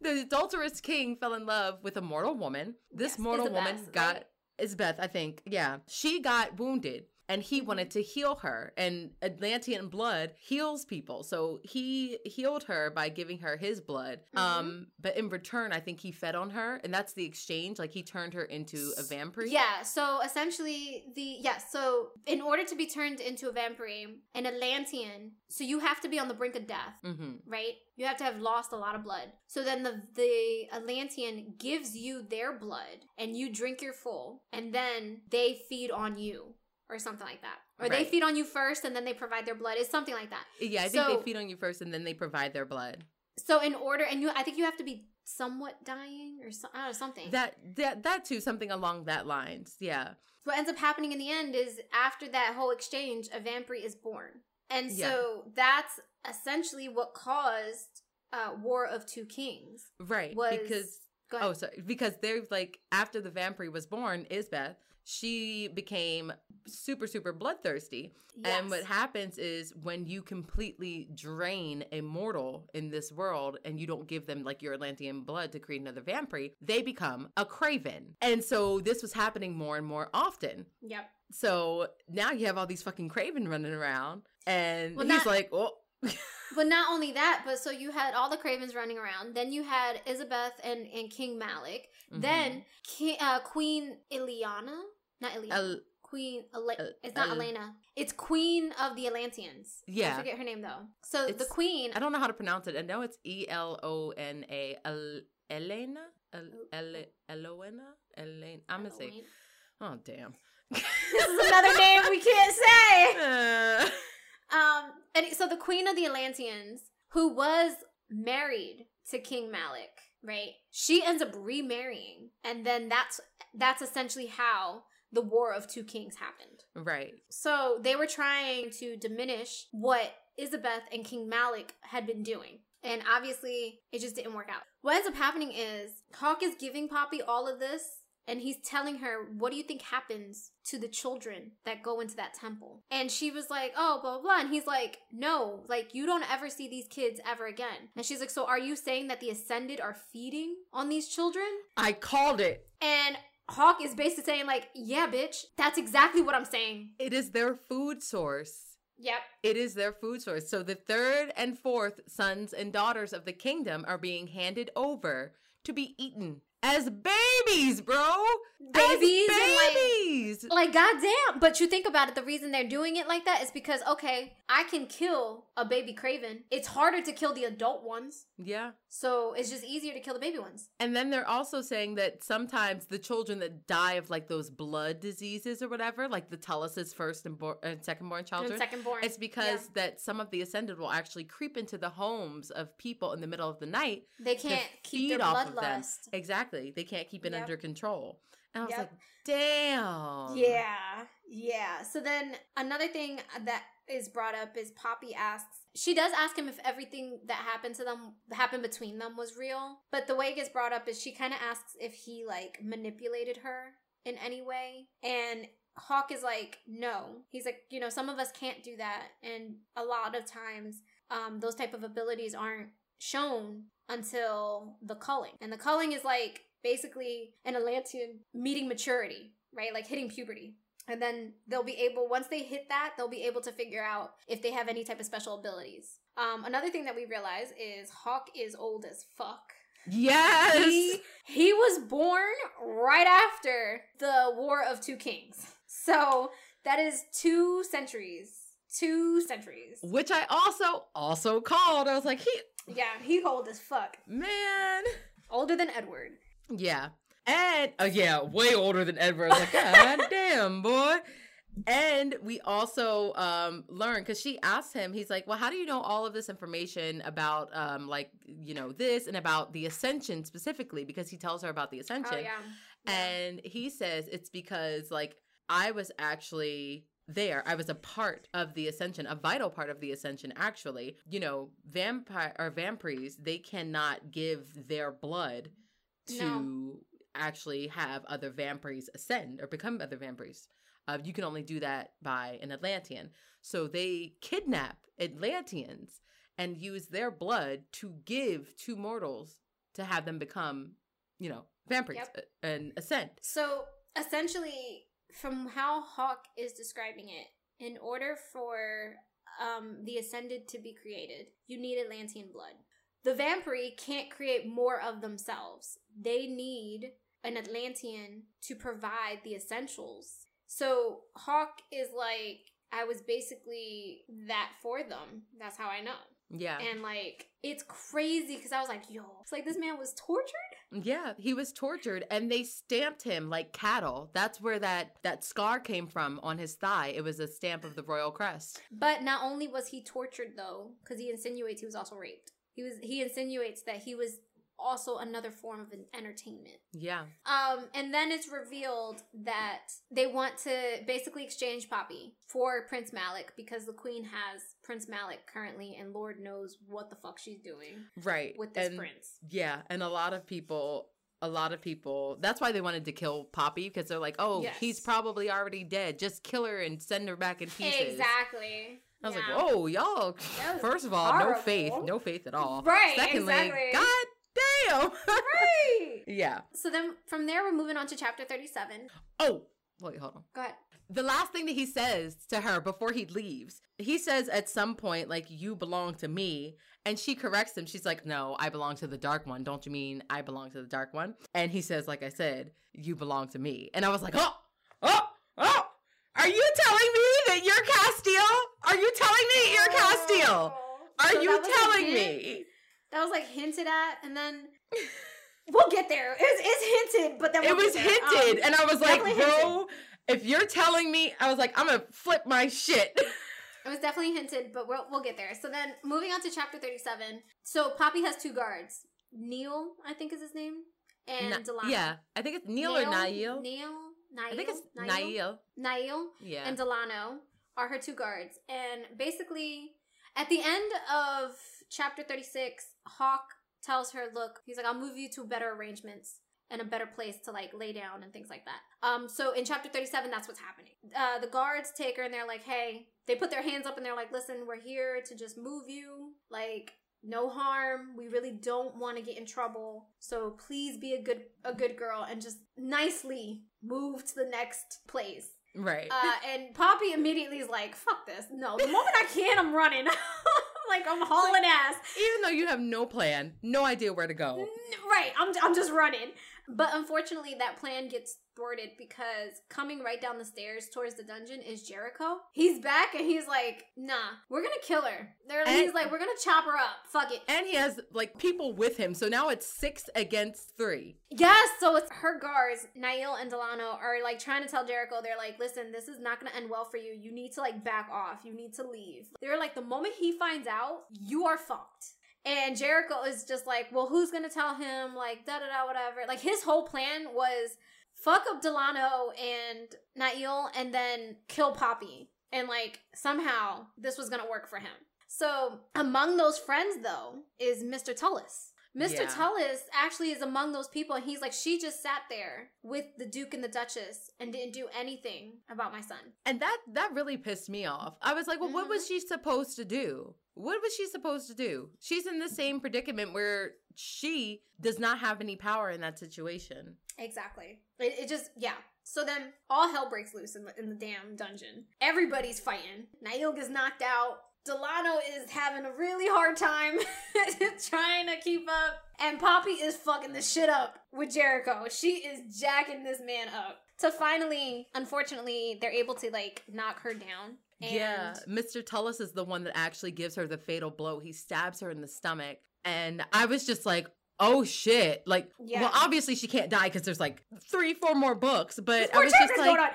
[SPEAKER 1] The, adul- the adulterous king fell in love with a mortal woman. This
[SPEAKER 2] Yes,
[SPEAKER 1] mortal woman
[SPEAKER 2] Isabeth,
[SPEAKER 1] got
[SPEAKER 2] right?
[SPEAKER 1] Isabeth, I think. Yeah, she got wounded. And he wanted to heal her, and Atlantean blood heals people. So he healed her by giving her his blood.
[SPEAKER 2] Mhm.
[SPEAKER 1] Um, but in return, I think he fed on her, and that's the exchange. Like he turned her into a vampire.
[SPEAKER 2] Yeah, so essentially the yes, so in order to be turned into a vampire, an Atlantean, so you have to be on the brink of death,
[SPEAKER 1] Mm-hmm.
[SPEAKER 2] right? You have to have lost a lot of blood. So then the the Atlantean gives you their blood and you drink your full and then they feed on you or something like that. Or they feed on you first and then they provide their blood. It's something like that.
[SPEAKER 1] Yeah, I think they feed on you first, and then they provide their blood.
[SPEAKER 2] So in order and you I think you have to be somewhat dying or so, I don't know, something.
[SPEAKER 1] That that that too, something along that lines. Yeah.
[SPEAKER 2] what ends up happening in the end is after that whole exchange, a vampire is born. And so that's essentially what caused uh, War of Two Kings.
[SPEAKER 1] Right.
[SPEAKER 2] Was-
[SPEAKER 1] because oh sorry. Because they're like after the vampire was born, Isbeth, she became super, super bloodthirsty. And what happens is when you completely drain a mortal in this world and you don't give them like your Atlantean blood to create another vampire, they become a craven. And so this was happening more and more often.
[SPEAKER 2] Yep.
[SPEAKER 1] So now you have all these fucking craven running around and
[SPEAKER 2] Well,
[SPEAKER 1] he's like, oh
[SPEAKER 2] But not only that, but so you had all the Cravens running around. Then you had Isabeth and, and King Malec.
[SPEAKER 1] Mhm.
[SPEAKER 2] Then King, uh, Queen Ileana. Not Ileana.
[SPEAKER 1] El-
[SPEAKER 2] Queen Ele-
[SPEAKER 1] El-
[SPEAKER 2] It's not
[SPEAKER 1] El-
[SPEAKER 2] Elena. It's Queen of the Atlanteans.
[SPEAKER 1] Yeah.
[SPEAKER 2] I forget her name though. So the queen
[SPEAKER 1] I don't know how to pronounce it. I know it's E L O N A. Elena? El- El- Elena? Elena? I'm going to say. Oh, damn.
[SPEAKER 2] this is another name we can't say.
[SPEAKER 1] Uh,
[SPEAKER 2] Um, and so the queen of the Atlanteans, who was married to King Malec, right? She ends up remarrying, and then that's that's essentially how the War of Two Kings happened.
[SPEAKER 1] right.
[SPEAKER 2] So they were trying to diminish what Isabeth and King Malec had been doing. And obviously, it just didn't work out. What ends up happening is Hawke is giving Poppy all of this, and he's telling her, What do you think happens to the children that go into that temple? And she was like, Oh, blah, blah, blah. And he's like, No, like, you don't ever see these kids ever again. And she's like, So are you saying that the Ascended are feeding on these children?
[SPEAKER 1] I called it.
[SPEAKER 2] And Hawke is basically saying, like, yeah, bitch, that's exactly what I'm saying.
[SPEAKER 1] It is their food source.
[SPEAKER 2] Yep.
[SPEAKER 1] It is their food source. So the third and fourth sons and daughters of the kingdom are being handed over to be eaten as babies, bro.
[SPEAKER 2] Babies
[SPEAKER 1] as
[SPEAKER 2] and like
[SPEAKER 1] babies.
[SPEAKER 2] like goddamn. But you think about it, the reason they're doing it like that is because okay, I can kill a baby craven. It's harder to kill the adult ones.
[SPEAKER 1] yeah.
[SPEAKER 2] So it's just easier to kill the baby ones.
[SPEAKER 1] And then they're also saying that sometimes the children that die of like those blood diseases or whatever, like the Tulis's first and, bo- and second born
[SPEAKER 2] And
[SPEAKER 1] children,
[SPEAKER 2] second born.
[SPEAKER 1] it's because that some of the ascended will actually creep into the homes of people in the middle of the night
[SPEAKER 2] they can't keep their
[SPEAKER 1] feed off of them.
[SPEAKER 2] bloodlust.
[SPEAKER 1] Exactly. They can't keep it
[SPEAKER 2] Yep.
[SPEAKER 1] under control. And I was
[SPEAKER 2] Yep.
[SPEAKER 1] like, damn.
[SPEAKER 2] Yeah, yeah. So then another thing that is brought up is Poppy asks. She does ask him if everything that happened to them happened between them was real. But the way it gets brought up is she kind of asks if he like manipulated her in any way, and Hawke is like, no. He's like, you know, some of us can't do that, and a lot of times, um, those type of abilities aren't shown until the culling, and the culling is like basically an Atlantean meeting maturity, right? Like hitting puberty. And then they'll be able, once they hit that, they'll be able to figure out if they have any type of special abilities. Um, another thing that we realize is Hawke is old as fuck.
[SPEAKER 1] Yes.
[SPEAKER 2] He, he was born right after the War of Two Kings. So that is two centuries. Two centuries.
[SPEAKER 1] Which I also also called. I was like, he
[SPEAKER 2] Yeah, he old as fuck.
[SPEAKER 1] man.
[SPEAKER 2] Older than Edward.
[SPEAKER 1] Yeah. And uh, yeah, way older than Edward. Like, God damn, boy. And we also um learned because she asked him, he's like, Well, how do you know all of this information about um like, you know, this and about the ascension specifically? Because he tells her about the ascension.
[SPEAKER 2] Oh yeah. Yeah.
[SPEAKER 1] And he says it's because like I was actually there. I was a part of the ascension, a vital part of the ascension actually. You know, vampire or vampires, they cannot give their blood to
[SPEAKER 2] No.
[SPEAKER 1] actually have other vampires ascend or become other vampires. Uh, you can only do that by an Atlantean. So they kidnap Atlanteans and use their blood to give to mortals to have them become, you know, vampires
[SPEAKER 2] Yep.
[SPEAKER 1] uh, and ascend.
[SPEAKER 2] So essentially, from how Hawke is describing it, in order for um, the Ascended to be created, you need Atlantean blood. The Vampire can't create more of themselves. They need an Atlantean to provide the essentials. So Hawke is like, I was basically that for them. That's how I know.
[SPEAKER 1] Yeah.
[SPEAKER 2] And like, it's crazy because I was like, yo, it's like this man was tortured.
[SPEAKER 1] Yeah, he was tortured and they stamped him like cattle. That's where that that scar came from on his thigh. It was a stamp of the royal crest.
[SPEAKER 2] But not only was he tortured though, because he insinuates he was also raped. He was he insinuates that he was also another form of an entertainment.
[SPEAKER 1] Yeah.
[SPEAKER 2] Um, and then it's revealed that they want to basically exchange Poppy for Prince Malik because the Queen has Prince Malik currently, and Lord knows what the fuck she's doing
[SPEAKER 1] Right.
[SPEAKER 2] with this
[SPEAKER 1] and,
[SPEAKER 2] prince.
[SPEAKER 1] Yeah, and a lot of people a lot of people that's why they wanted to kill Poppy because they're like, "Oh,
[SPEAKER 2] Yes.
[SPEAKER 1] he's probably already dead. Just kill her and send her back in pieces."
[SPEAKER 2] Exactly.
[SPEAKER 1] I was
[SPEAKER 2] Yeah.
[SPEAKER 1] like, "Whoa, y'all! First of all, no faith, no faith at all.
[SPEAKER 2] Right,
[SPEAKER 1] Secondly,
[SPEAKER 2] exactly.
[SPEAKER 1] God damn.
[SPEAKER 2] Right.
[SPEAKER 1] yeah.
[SPEAKER 2] So then from there, we're moving on to chapter 37.
[SPEAKER 1] Oh, wait, hold on.
[SPEAKER 2] Go ahead.
[SPEAKER 1] the last thing that he says to her before he leaves, he says at some point, like, you belong to me. And she corrects him. She's like, no, I belong to the dark one. Don't you mean I belong to the dark one? And he says, like I said, you belong to me. And I was like, oh, oh, oh. Are you telling me that you're? Are you telling me you're Casteel? Are
[SPEAKER 2] So
[SPEAKER 1] you
[SPEAKER 2] was
[SPEAKER 1] telling me?
[SPEAKER 2] That was like hinted at, and then we'll get there. It's, it's hinted, but then
[SPEAKER 1] It
[SPEAKER 2] we'll
[SPEAKER 1] was
[SPEAKER 2] get there.
[SPEAKER 1] hinted.
[SPEAKER 2] Um,
[SPEAKER 1] and I was like, bro, if you're telling me, I was like, I'm to flip my shit.
[SPEAKER 2] it was definitely hinted, but we'll, we'll get there. So then, moving on to chapter thirty-seven. So Poppy has two guards. Neil, I think is his name, and
[SPEAKER 1] Na-
[SPEAKER 2] Delano.
[SPEAKER 1] Yeah, I think it's Neil, or Nail.
[SPEAKER 2] Neil. Nail.
[SPEAKER 1] I think it's.
[SPEAKER 2] Nail.
[SPEAKER 1] Nail Yeah.
[SPEAKER 2] and Delano are her two guards. And basically, at the end of chapter 36, Hawke tells her, Look, he's like, I'll move you to better arrangements and a better place to like lay down and things like that. Um, so in chapter 37, that's what's happening. Uh, the guards take her and they're like, Hey, they put their hands up and they're like, Listen, we're here to just move you. Like, no harm. We really don't want to get in trouble. So please be a good a good girl and just nicely move to the next place.
[SPEAKER 1] Right.
[SPEAKER 2] Uh, and Poppy immediately is like, "Fuck this! No, the moment I can, I'm running. like I'm hauling ass.
[SPEAKER 1] Even though you have no plan, no idea where to go.
[SPEAKER 2] Right, I'm I'm just running." But unfortunately, that plan gets thwarted because coming right down the stairs towards the dungeon is Jericho. He's back and he's like, "Nah, we're gonna kill her." They're,
[SPEAKER 1] And-
[SPEAKER 2] he's like, "We're gonna chop her up. Fuck it."
[SPEAKER 1] And he has like people with him, so now it's six against three.
[SPEAKER 2] Yes, so it's her guards, Nail and Delano, are like trying to tell Jericho, they're like, listen, this is not gonna end well for you. You need to like back off. You need to leave. They're like, the moment he finds out, you are fucked. And Jericho is just like, well, who's gonna tell him? Like, da da da, whatever. Like, his whole plan was fuck up Delano and Nail and then kill Poppy. And like, somehow this was gonna work for him. So, among those friends, though, is Mr. Tulis. Mr.
[SPEAKER 1] Yeah.
[SPEAKER 2] Tulis actually is among those people, and he's like, she just sat there with the Duke and the Duchess and didn't do anything about my son.
[SPEAKER 1] And that that really pissed me off. I was like, well, what was mm-hmm. she supposed to do? What was she supposed to do? She's in the same predicament where she does not have any power in that situation.
[SPEAKER 2] Exactly. It, it just, yeah. So then all hell breaks loose in the, in the damn dungeon. Everybody's fighting. Gets knocked out. Delano is having a really hard time trying to keep up. And Poppy is fucking the shit up with Jericho. She is jacking this man up. So finally, unfortunately, they're able to like knock her down. And
[SPEAKER 1] Yeah, Mr. Tulis is the one that actually gives her the fatal blow. He stabs her in the stomach. And I was just like, oh shit. Like,
[SPEAKER 2] Yeah.
[SPEAKER 1] well, obviously she can't die because there's like three, four more books. But I was just like,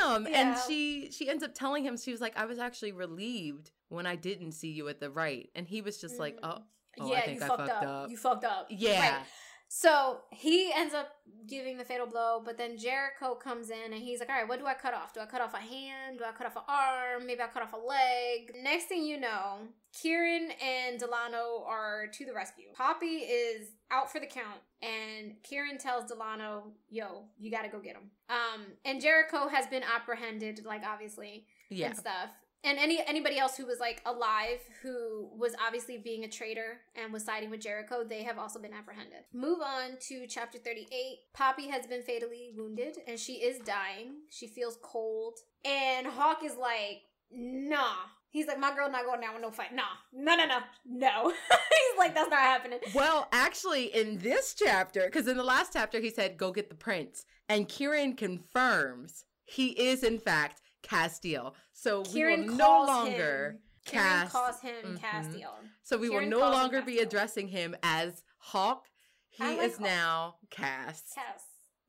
[SPEAKER 1] damn. And she she ends up telling him, she was like, I was actually relieved when I didn't see you at the right. And he was just like, oh, oh,
[SPEAKER 2] yeah,
[SPEAKER 1] I think
[SPEAKER 2] you
[SPEAKER 1] I
[SPEAKER 2] fucked
[SPEAKER 1] fucked
[SPEAKER 2] up.
[SPEAKER 1] up.
[SPEAKER 2] You fucked up.
[SPEAKER 1] yeah.
[SPEAKER 2] Right. So he ends up giving the fatal blow, but then Jericho comes in and he's like, All right, what do I cut off? Do I cut off a hand? Do I cut off an arm? Maybe I cut off a leg. Next thing you know, Kieran and Delano are to the rescue. Poppy is out for the count, and Kieran tells Delano, Yo, you gotta go get him. Um, and Jericho has been apprehended, like obviously,
[SPEAKER 1] Yeah.
[SPEAKER 2] and stuff. And any anybody else who was like alive who was obviously being a traitor and was siding with Jericho, they have also been apprehended. Move on to chapter 38. Poppy has been fatally wounded and she is dying. She feels cold. And Hawke is like, nah. He's like, my girl not going down with no fight. Nah. No, no, no. No. He's like, that's not happening.
[SPEAKER 1] Well, actually, in this chapter, because in the last chapter he said, "Go get the prince," and Kieran confirms he is in fact Casteel. So
[SPEAKER 2] Kieran
[SPEAKER 1] we will no longer.
[SPEAKER 2] him.
[SPEAKER 1] Cast-
[SPEAKER 2] calls him
[SPEAKER 1] Mhm.
[SPEAKER 2] Casteel.
[SPEAKER 1] So we
[SPEAKER 2] Kieran
[SPEAKER 1] will no longer be addressing him as Hawke. He
[SPEAKER 2] like
[SPEAKER 1] is
[SPEAKER 2] Hawke.
[SPEAKER 1] now Cass.
[SPEAKER 2] Cass.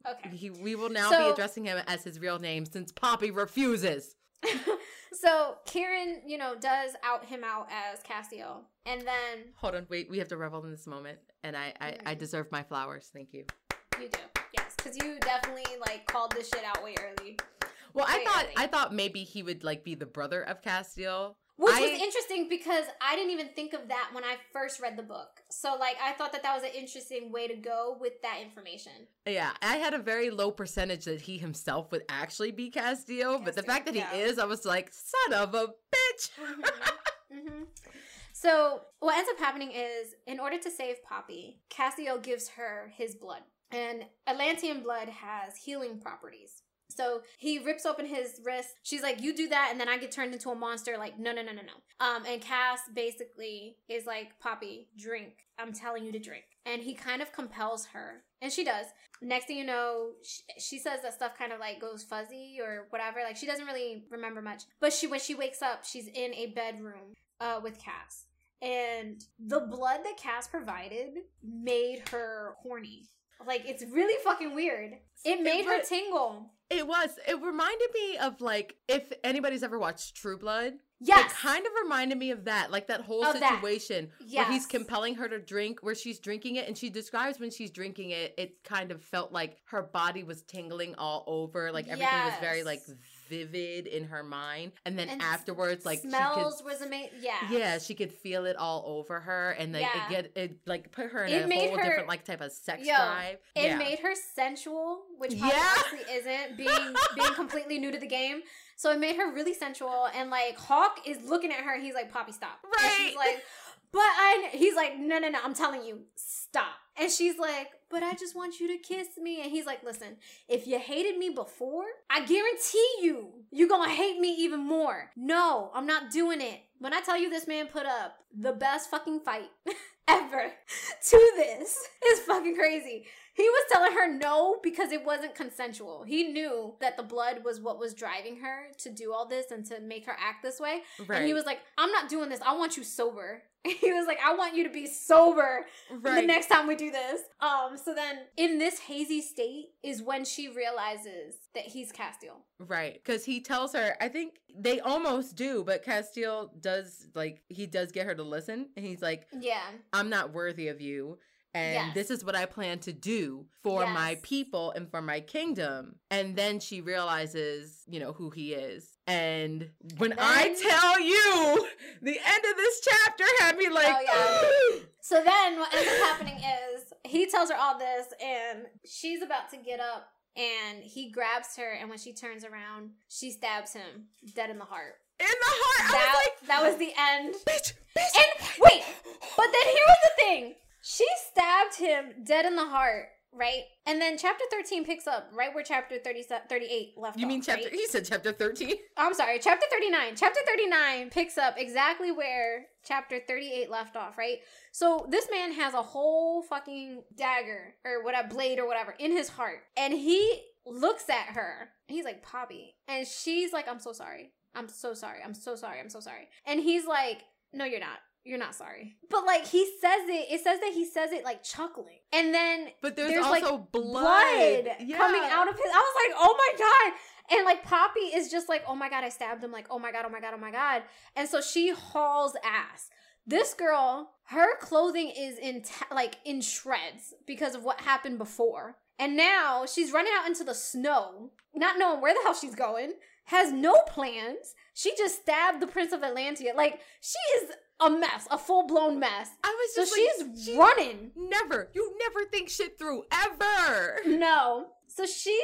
[SPEAKER 2] Okay.
[SPEAKER 1] He, we will now
[SPEAKER 2] So-
[SPEAKER 1] be addressing him as his real name since Poppy refuses.
[SPEAKER 2] so Kieran, you know, does out him out as Casteel, and then
[SPEAKER 1] Hold on, wait. We have to revel in this moment, and I, I, I
[SPEAKER 2] Mhm.
[SPEAKER 1] deserve my flowers. Thank you.
[SPEAKER 2] you do, yes, because you definitely like called this shit out way early,
[SPEAKER 1] Well, I thought. I thought maybe he would like be the brother of Casteel.
[SPEAKER 2] which
[SPEAKER 1] I-
[SPEAKER 2] was interesting because I didn't even think of that when I first read the book. So like, I thought that that was an interesting way to go with that information.
[SPEAKER 1] Yeah, I had a very low percentage that he himself would actually be Casteel, but the fact that he is, I was like, son of a bitch.
[SPEAKER 2] hmm So what ends up happening is, in order to save Poppy, Cassio gives her his blood, and Atlantean blood has healing properties. So he rips open his wrist. She's like, "You do that, and then I get turned into a monster." Like, no, no, no, no, no. Um, and Cass basically is like, "Poppy, drink. I'm telling you to drink." And he kind of compels her, and she does. Next thing you know, she, she says that stuff kind of like goes fuzzy or whatever. Like she doesn't really remember much. But she when she wakes up, she's in a bedroom uh, with Cass. And the blood that Cass provided made her horny. Like it's really fucking weird. It made her tingle.
[SPEAKER 1] It was. It reminded me of like if anybody's ever watched True Blood.
[SPEAKER 2] Yes.
[SPEAKER 1] It kind of reminded me of that, like that whole
[SPEAKER 2] Of that.
[SPEAKER 1] situation where he's compelling her to drink, where she's drinking it, and she describes when she's drinking it, it kind of felt like her body was tingling all over, like everything was very like vivid in her mind, and then
[SPEAKER 2] And
[SPEAKER 1] afterwards, like she could
[SPEAKER 2] smells was amazing. Yeah.
[SPEAKER 1] Yeah, she could feel it all over her, and like
[SPEAKER 2] Yeah.
[SPEAKER 1] it get it like put her in
[SPEAKER 2] It
[SPEAKER 1] a whole
[SPEAKER 2] her-
[SPEAKER 1] different like type of sex
[SPEAKER 2] Yo,
[SPEAKER 1] drive.
[SPEAKER 2] It
[SPEAKER 1] yeah.
[SPEAKER 2] made her sensual, which
[SPEAKER 1] Yeah.
[SPEAKER 2] honestly isn't being being completely new to the game. So it made her really sensual, and like Hawke is looking at her. He's like, "Poppy, stop!" And she's like, "But I." He's like, "No, no, no! I'm telling you, stop!" And she's like, "But I just want you to kiss me." And he's like, "Listen, if you hated me before, I guarantee you, you're gonna hate me even more. No, I'm not doing it. When I tell you this man put up the best fucking fight ever to this, it's fucking crazy." He was telling her no because it wasn't consensual. He knew that the blood was what was driving her to do all this and to make her act this way.
[SPEAKER 1] right.
[SPEAKER 2] And he was like, I'm not doing this. I want you sober. He was like, I want you to be sober
[SPEAKER 1] right.
[SPEAKER 2] the next time we do this. Um, so then in this hazy state is when she realizes that he's Casteel.
[SPEAKER 1] Right, because he tells her. I think they almost do, but Casteel does like he does get her to listen, and he's like,
[SPEAKER 2] Yeah.
[SPEAKER 1] "I'm not worthy of you." And
[SPEAKER 2] Yes.
[SPEAKER 1] this is what I plan to do for my people and for my kingdom. And then she realizes, you know, who he is. And when I
[SPEAKER 2] then-
[SPEAKER 1] tell you, the end of this chapter had me like,
[SPEAKER 2] Oh, So then what ends up happening is he tells her all this and she's about to get up and he grabs her and when she turns around, she stabs him dead in the heart.
[SPEAKER 1] in the heart. I was like,
[SPEAKER 2] that was the end.
[SPEAKER 1] bitch, bitch.
[SPEAKER 2] And wait, but then here was the thing. She stabbed him dead in the heart right? And then chapter 13 picks up right where chapter 30, 38 left off.
[SPEAKER 1] You mean
[SPEAKER 2] off,
[SPEAKER 1] chapter?
[SPEAKER 2] right?
[SPEAKER 1] He said chapter thirteen.
[SPEAKER 2] I'm sorry, chapter 39. Chapter 39 picks up exactly where chapter 38 left off, right? So this man has a whole fucking dagger or what a blade or whatever in his heart. And he looks at her. He's like, Poppy. And she's like, I'm so sorry. I'm so sorry. I'm so sorry. I'm so sorry. And he's like, No, you're not. You're not sorry. But like he says it, it says that he says it like chuckling. And then
[SPEAKER 1] But there's,
[SPEAKER 2] There's, like,
[SPEAKER 1] also blood,
[SPEAKER 2] blood
[SPEAKER 1] Yeah.
[SPEAKER 2] coming out of his. I was like, oh my god! And like Poppy is just like, oh my god, I stabbed him. Like, oh my god, oh my god, oh my god. And so she hauls ass. This girl, her clothing is in ta- like in shreds because of what happened before. And now she's running out into the snow, not knowing where the hell she's going, has no plans. She just stabbed the Prince of Atlantia. Like, she is a mess, a full blown mess.
[SPEAKER 1] I was
[SPEAKER 2] So
[SPEAKER 1] just
[SPEAKER 2] she's
[SPEAKER 1] like, she
[SPEAKER 2] running.
[SPEAKER 1] never. You never think shit through ever.
[SPEAKER 2] No. So she's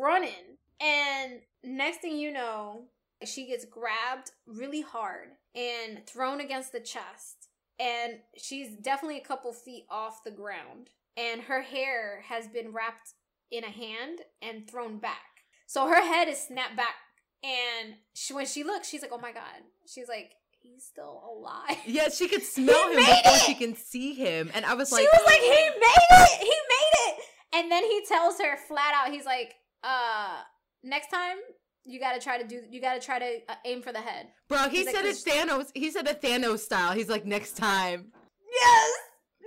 [SPEAKER 2] running. And next thing you know, she gets grabbed really hard and thrown against the chest. And she's definitely a couple feet off the ground. And her hair has been wrapped in a hand and thrown back. So her head is snapped back. And she, when she looks, she's like, oh my God. She's like, he's still alive.
[SPEAKER 1] Yeah, she could smell him before
[SPEAKER 2] it!
[SPEAKER 1] she can see him, and I was
[SPEAKER 2] she
[SPEAKER 1] like,
[SPEAKER 2] was like, he made it! He made it! And then he tells her flat out, he's like, uh, next time you gotta try to do, you gotta try to uh, aim for the head.
[SPEAKER 1] bro. He
[SPEAKER 2] He's like,
[SPEAKER 1] said it
[SPEAKER 2] "This-
[SPEAKER 1] Thanos. He said it Thanos style. He's like, next time.
[SPEAKER 2] Yes!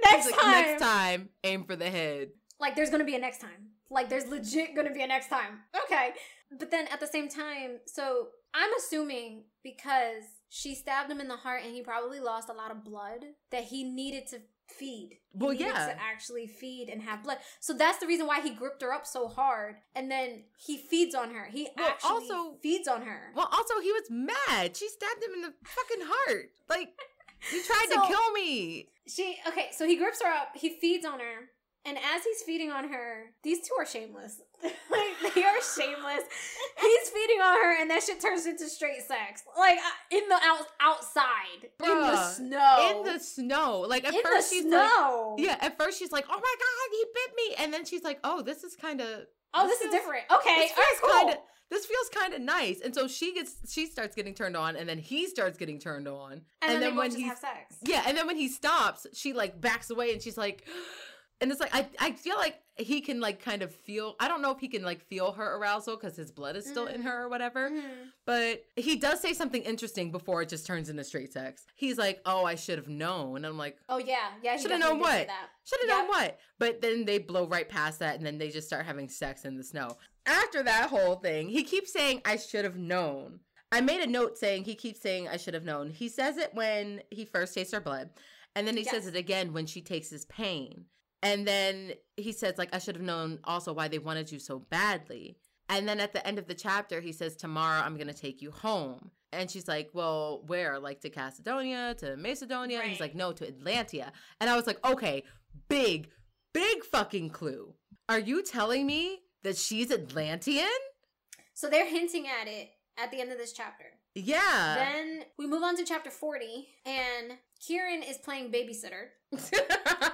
[SPEAKER 2] Next
[SPEAKER 1] He's like,
[SPEAKER 2] time!
[SPEAKER 1] Next time, aim for the head.
[SPEAKER 2] Like, there's gonna be a next time. Like, there's legit gonna be a next time. Okay. But then at the same time, so I'm assuming because she stabbed him in the heart and he probably lost a lot of blood that he needed to feed. He
[SPEAKER 1] Well, yeah.
[SPEAKER 2] to actually feed and have blood. So that's the reason why he gripped her up so hard. And then he feeds on her. He
[SPEAKER 1] Well,
[SPEAKER 2] actually
[SPEAKER 1] also-
[SPEAKER 2] feeds on her.
[SPEAKER 1] Well, also he was mad. She stabbed him in the fucking heart. Like, you tried
[SPEAKER 2] So-
[SPEAKER 1] to kill me.
[SPEAKER 2] She okay, so he grips her up, he feeds on her, and as he's feeding on her, these two are shameless. like they are shameless. He's feeding on her, and that shit turns into straight sex, like uh, in the out outside in the snow,
[SPEAKER 1] In the snow. Like at
[SPEAKER 2] in
[SPEAKER 1] first she's
[SPEAKER 2] snow.
[SPEAKER 1] like, yeah. At first she's like, oh my god, he bit me, and then she's like, oh, this is kind of.
[SPEAKER 2] Oh, this, is
[SPEAKER 1] feels-
[SPEAKER 2] different. Okay,
[SPEAKER 1] This
[SPEAKER 2] right,
[SPEAKER 1] feels
[SPEAKER 2] cool.
[SPEAKER 1] kind of. This feels kind of nice, and so she gets, she starts getting turned on, and then he starts getting turned on,
[SPEAKER 2] and, then, they
[SPEAKER 1] when
[SPEAKER 2] both just
[SPEAKER 1] he's
[SPEAKER 2] have sex.
[SPEAKER 1] Yeah, and then when he stops, she like backs away and she's like and it's like I I feel like he can like kind of feel I don't know if he can like feel her arousal cuz his blood is still in
[SPEAKER 2] Mhm.
[SPEAKER 1] her or whatever.
[SPEAKER 2] Mhm.
[SPEAKER 1] But he does say something interesting before it just turns into straight sex. He's like, "Oh, I should have known." And I'm like,
[SPEAKER 2] Oh yeah, yeah.
[SPEAKER 1] Shoulda known what? Should have
[SPEAKER 2] Yep.
[SPEAKER 1] known what? But then they blow right past that and then they just start having sex in the snow. After that whole thing, he keeps saying, I should have known. I made a note saying he keeps saying, I should have known. He says it when he first tastes her blood. And then he says it again when she takes his pain. And then he says, like, I should have known also why they wanted you so badly. And then at the end of the chapter, he says, Tomorrow I'm going to take you home. And she's like, Well, where? Like to Masadonia, to Masadonia? And he's like, No, to Atlantia. And I was like, Okay, big, big fucking clue. Are you telling me that she's Atlantean?
[SPEAKER 2] So they're hinting at it at the end of this chapter.
[SPEAKER 1] Yeah.
[SPEAKER 2] Then we move on to chapter 40, and Kieran is playing babysitter.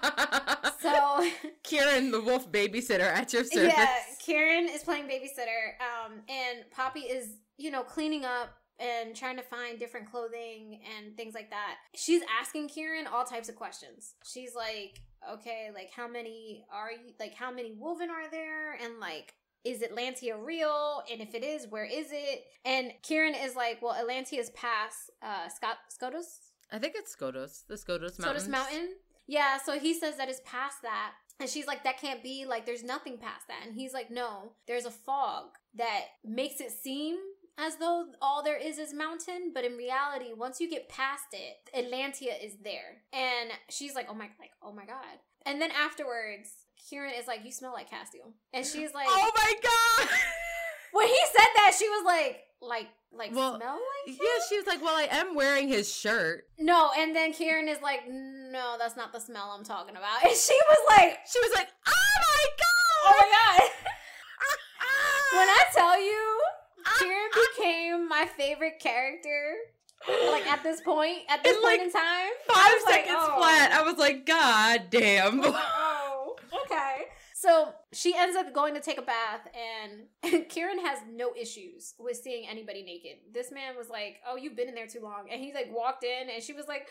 [SPEAKER 2] So,
[SPEAKER 1] Kieran, the wolf babysitter at your service.
[SPEAKER 2] yeah, Kieran is playing babysitter, um, and Poppy is, you know, cleaning up and trying to find different clothing and things like that. She's asking Kieran all types of questions. She's like, okay, like, how many are you, like, how many wolven are there? And, like, is Atlantia real? And if it is, where is it? And Kieran is like, well, Atlantia's past uh Scott Skotos?
[SPEAKER 1] I think it's Skotos, the Skotos Mountains.
[SPEAKER 2] Skotos Mountain. Yeah, so he says that it's past that. And she's like, that can't be, like, there's nothing past that. And he's like, no, there's a fog that makes it seem as though all there is is mountain, but in reality, once you get past it, Atlantia is there. And she's like, oh my, like, oh my god. And then afterwards, Kieran is like, you smell like Casteel. And she's like,
[SPEAKER 1] Oh my god!
[SPEAKER 2] when he said that, she was like, like, like,
[SPEAKER 1] Well,
[SPEAKER 2] smell like him?
[SPEAKER 1] yeah, she was like, Well, I am wearing his shirt.
[SPEAKER 2] No, and then Kieran is like, no, that's not the smell I'm talking about. And she was like,
[SPEAKER 1] She was like, Oh my god!
[SPEAKER 2] oh my god. when I tell you, Kieran became my favorite character, like at this point, at this
[SPEAKER 1] In,
[SPEAKER 2] point
[SPEAKER 1] like,
[SPEAKER 2] in time.
[SPEAKER 1] Five
[SPEAKER 2] was like,
[SPEAKER 1] seconds
[SPEAKER 2] oh.
[SPEAKER 1] flat. I was like, God damn.
[SPEAKER 2] Like, oh, okay. So she ends up going to take a bath, and Kieran has no issues with seeing anybody naked. This man was like, "Oh, you've been in there too long," and he like walked in, and she was like,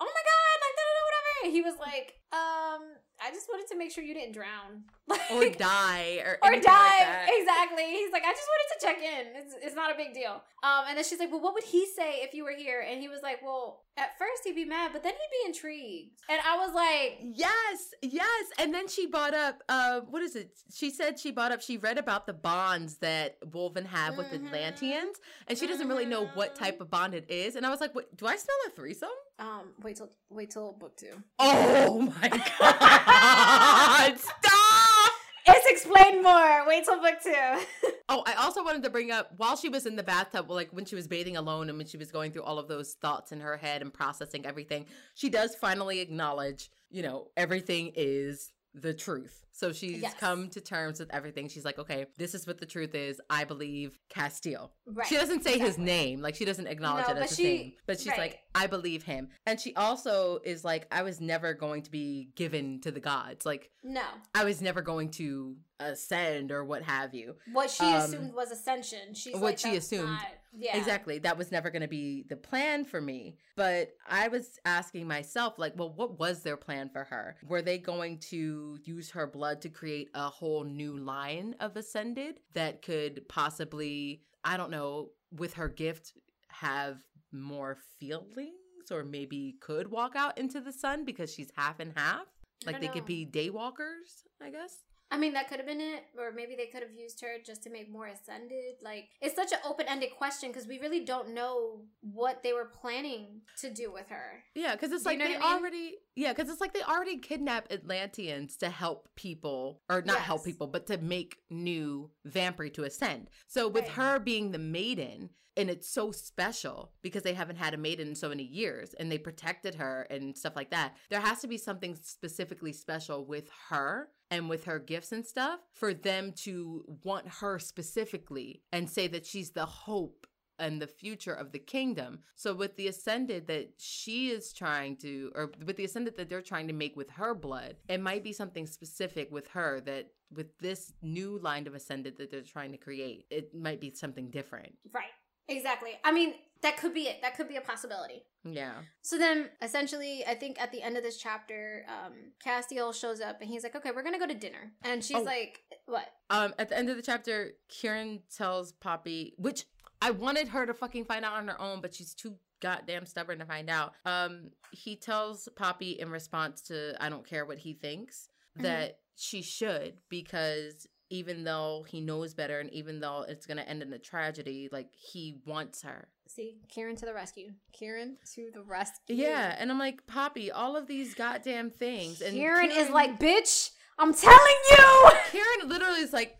[SPEAKER 2] "Oh my god!" Like, whatever. He was like, "Um, I just wanted to make sure you didn't drown Like,
[SPEAKER 1] or die or
[SPEAKER 2] or die."
[SPEAKER 1] like
[SPEAKER 2] exactly. He's like, "I just wanted to check in. It's it's not a big deal." Um, and then she's like, "Well, what would he say if you were here?" And he was like, "Well, at first he'd be mad, but then he'd be intrigued." And I was like,
[SPEAKER 1] Yes, yes. And then she brought up, uh, what is it? She said she brought up, she read about the bonds that Wolven have with
[SPEAKER 2] Mhm.
[SPEAKER 1] Atlanteans, and she doesn't really know what type of bond it is. And I was like, what, do I smell a threesome?
[SPEAKER 2] "Um, wait till wait till book two.
[SPEAKER 1] Oh my God. Stop.
[SPEAKER 2] It's explained more. Wait till book two.
[SPEAKER 1] Oh, I also wanted to bring up while she was in the bathtub, like when she was bathing alone and when she was going through all of those thoughts in her head and processing everything, she does finally acknowledge, you know, everything is the truth. So she's
[SPEAKER 2] Yes.
[SPEAKER 1] come to terms with everything. She's like, okay, this is what the truth is. I believe Casteel.
[SPEAKER 2] right.
[SPEAKER 1] She doesn't say his name, like she doesn't acknowledge
[SPEAKER 2] No,
[SPEAKER 1] it as his
[SPEAKER 2] she-
[SPEAKER 1] name, but she's
[SPEAKER 2] right.
[SPEAKER 1] like, I believe him. And she also is like, I was never going to be given to the gods. Like,
[SPEAKER 2] No.
[SPEAKER 1] I was never going to ascend or what have you.
[SPEAKER 2] What she
[SPEAKER 1] Um,
[SPEAKER 2] assumed was ascension. She's
[SPEAKER 1] what
[SPEAKER 2] like,
[SPEAKER 1] she assumed.
[SPEAKER 2] not-" yeah.
[SPEAKER 1] Exactly. That was never going to be the plan for me. But I was asking myself, like, well, what was their plan for her? Were they going to use her blood to create a whole new line of Ascended that could possibly, I don't know, with her gift, have more feelings or maybe could walk out into the sun because she's half and half? Like they could be daywalkers, I guess.
[SPEAKER 2] I mean, that could have been it, or maybe they could have used her just to make more ascended. Like, it's such an open ended question because we really don't know what they were planning to do with her.
[SPEAKER 1] Yeah, because it's
[SPEAKER 2] Do you
[SPEAKER 1] like
[SPEAKER 2] know
[SPEAKER 1] they
[SPEAKER 2] I mean?
[SPEAKER 1] already yeah, because it's like they already kidnap Atlanteans to help people or not help people, but to make new Vampire to ascend. So with
[SPEAKER 2] Right.
[SPEAKER 1] her being the maiden, and it's so special because they haven't had a maiden in so many years and they protected her and stuff like that. There has to be something specifically special with her and with her gifts and stuff for them to want her specifically and say that she's the hope and the future of the kingdom. So with the ascended that she is trying to or with the ascended that they're trying to make with her blood, it might be something specific with her that with this new line of ascended that they're trying to create, it might be something different.
[SPEAKER 2] Right. Exactly. I mean, that could be it. That could be a possibility.
[SPEAKER 1] Yeah.
[SPEAKER 2] So then, essentially, I think at the end of this chapter, um, Casteel shows up and he's like, "Okay, we're gonna go to dinner," and she's
[SPEAKER 1] Oh.
[SPEAKER 2] like, "What?"
[SPEAKER 1] Um at the end of the chapter, Kieran tells Poppy, which I wanted her to fucking find out on her own, but she's too goddamn stubborn to find out. Um he tells Poppy in response to I don't care what he thinks
[SPEAKER 2] Mhm.
[SPEAKER 1] that she should because even though he knows better and even though it's going to end in a tragedy, like he wants her.
[SPEAKER 2] See, Kieran to the rescue. Kieran to the rescue.
[SPEAKER 1] Yeah, and I'm like, Poppy, all of these goddamn things and
[SPEAKER 2] Kieran, is like, "Bitch, I'm telling you."
[SPEAKER 1] Kieran literally is like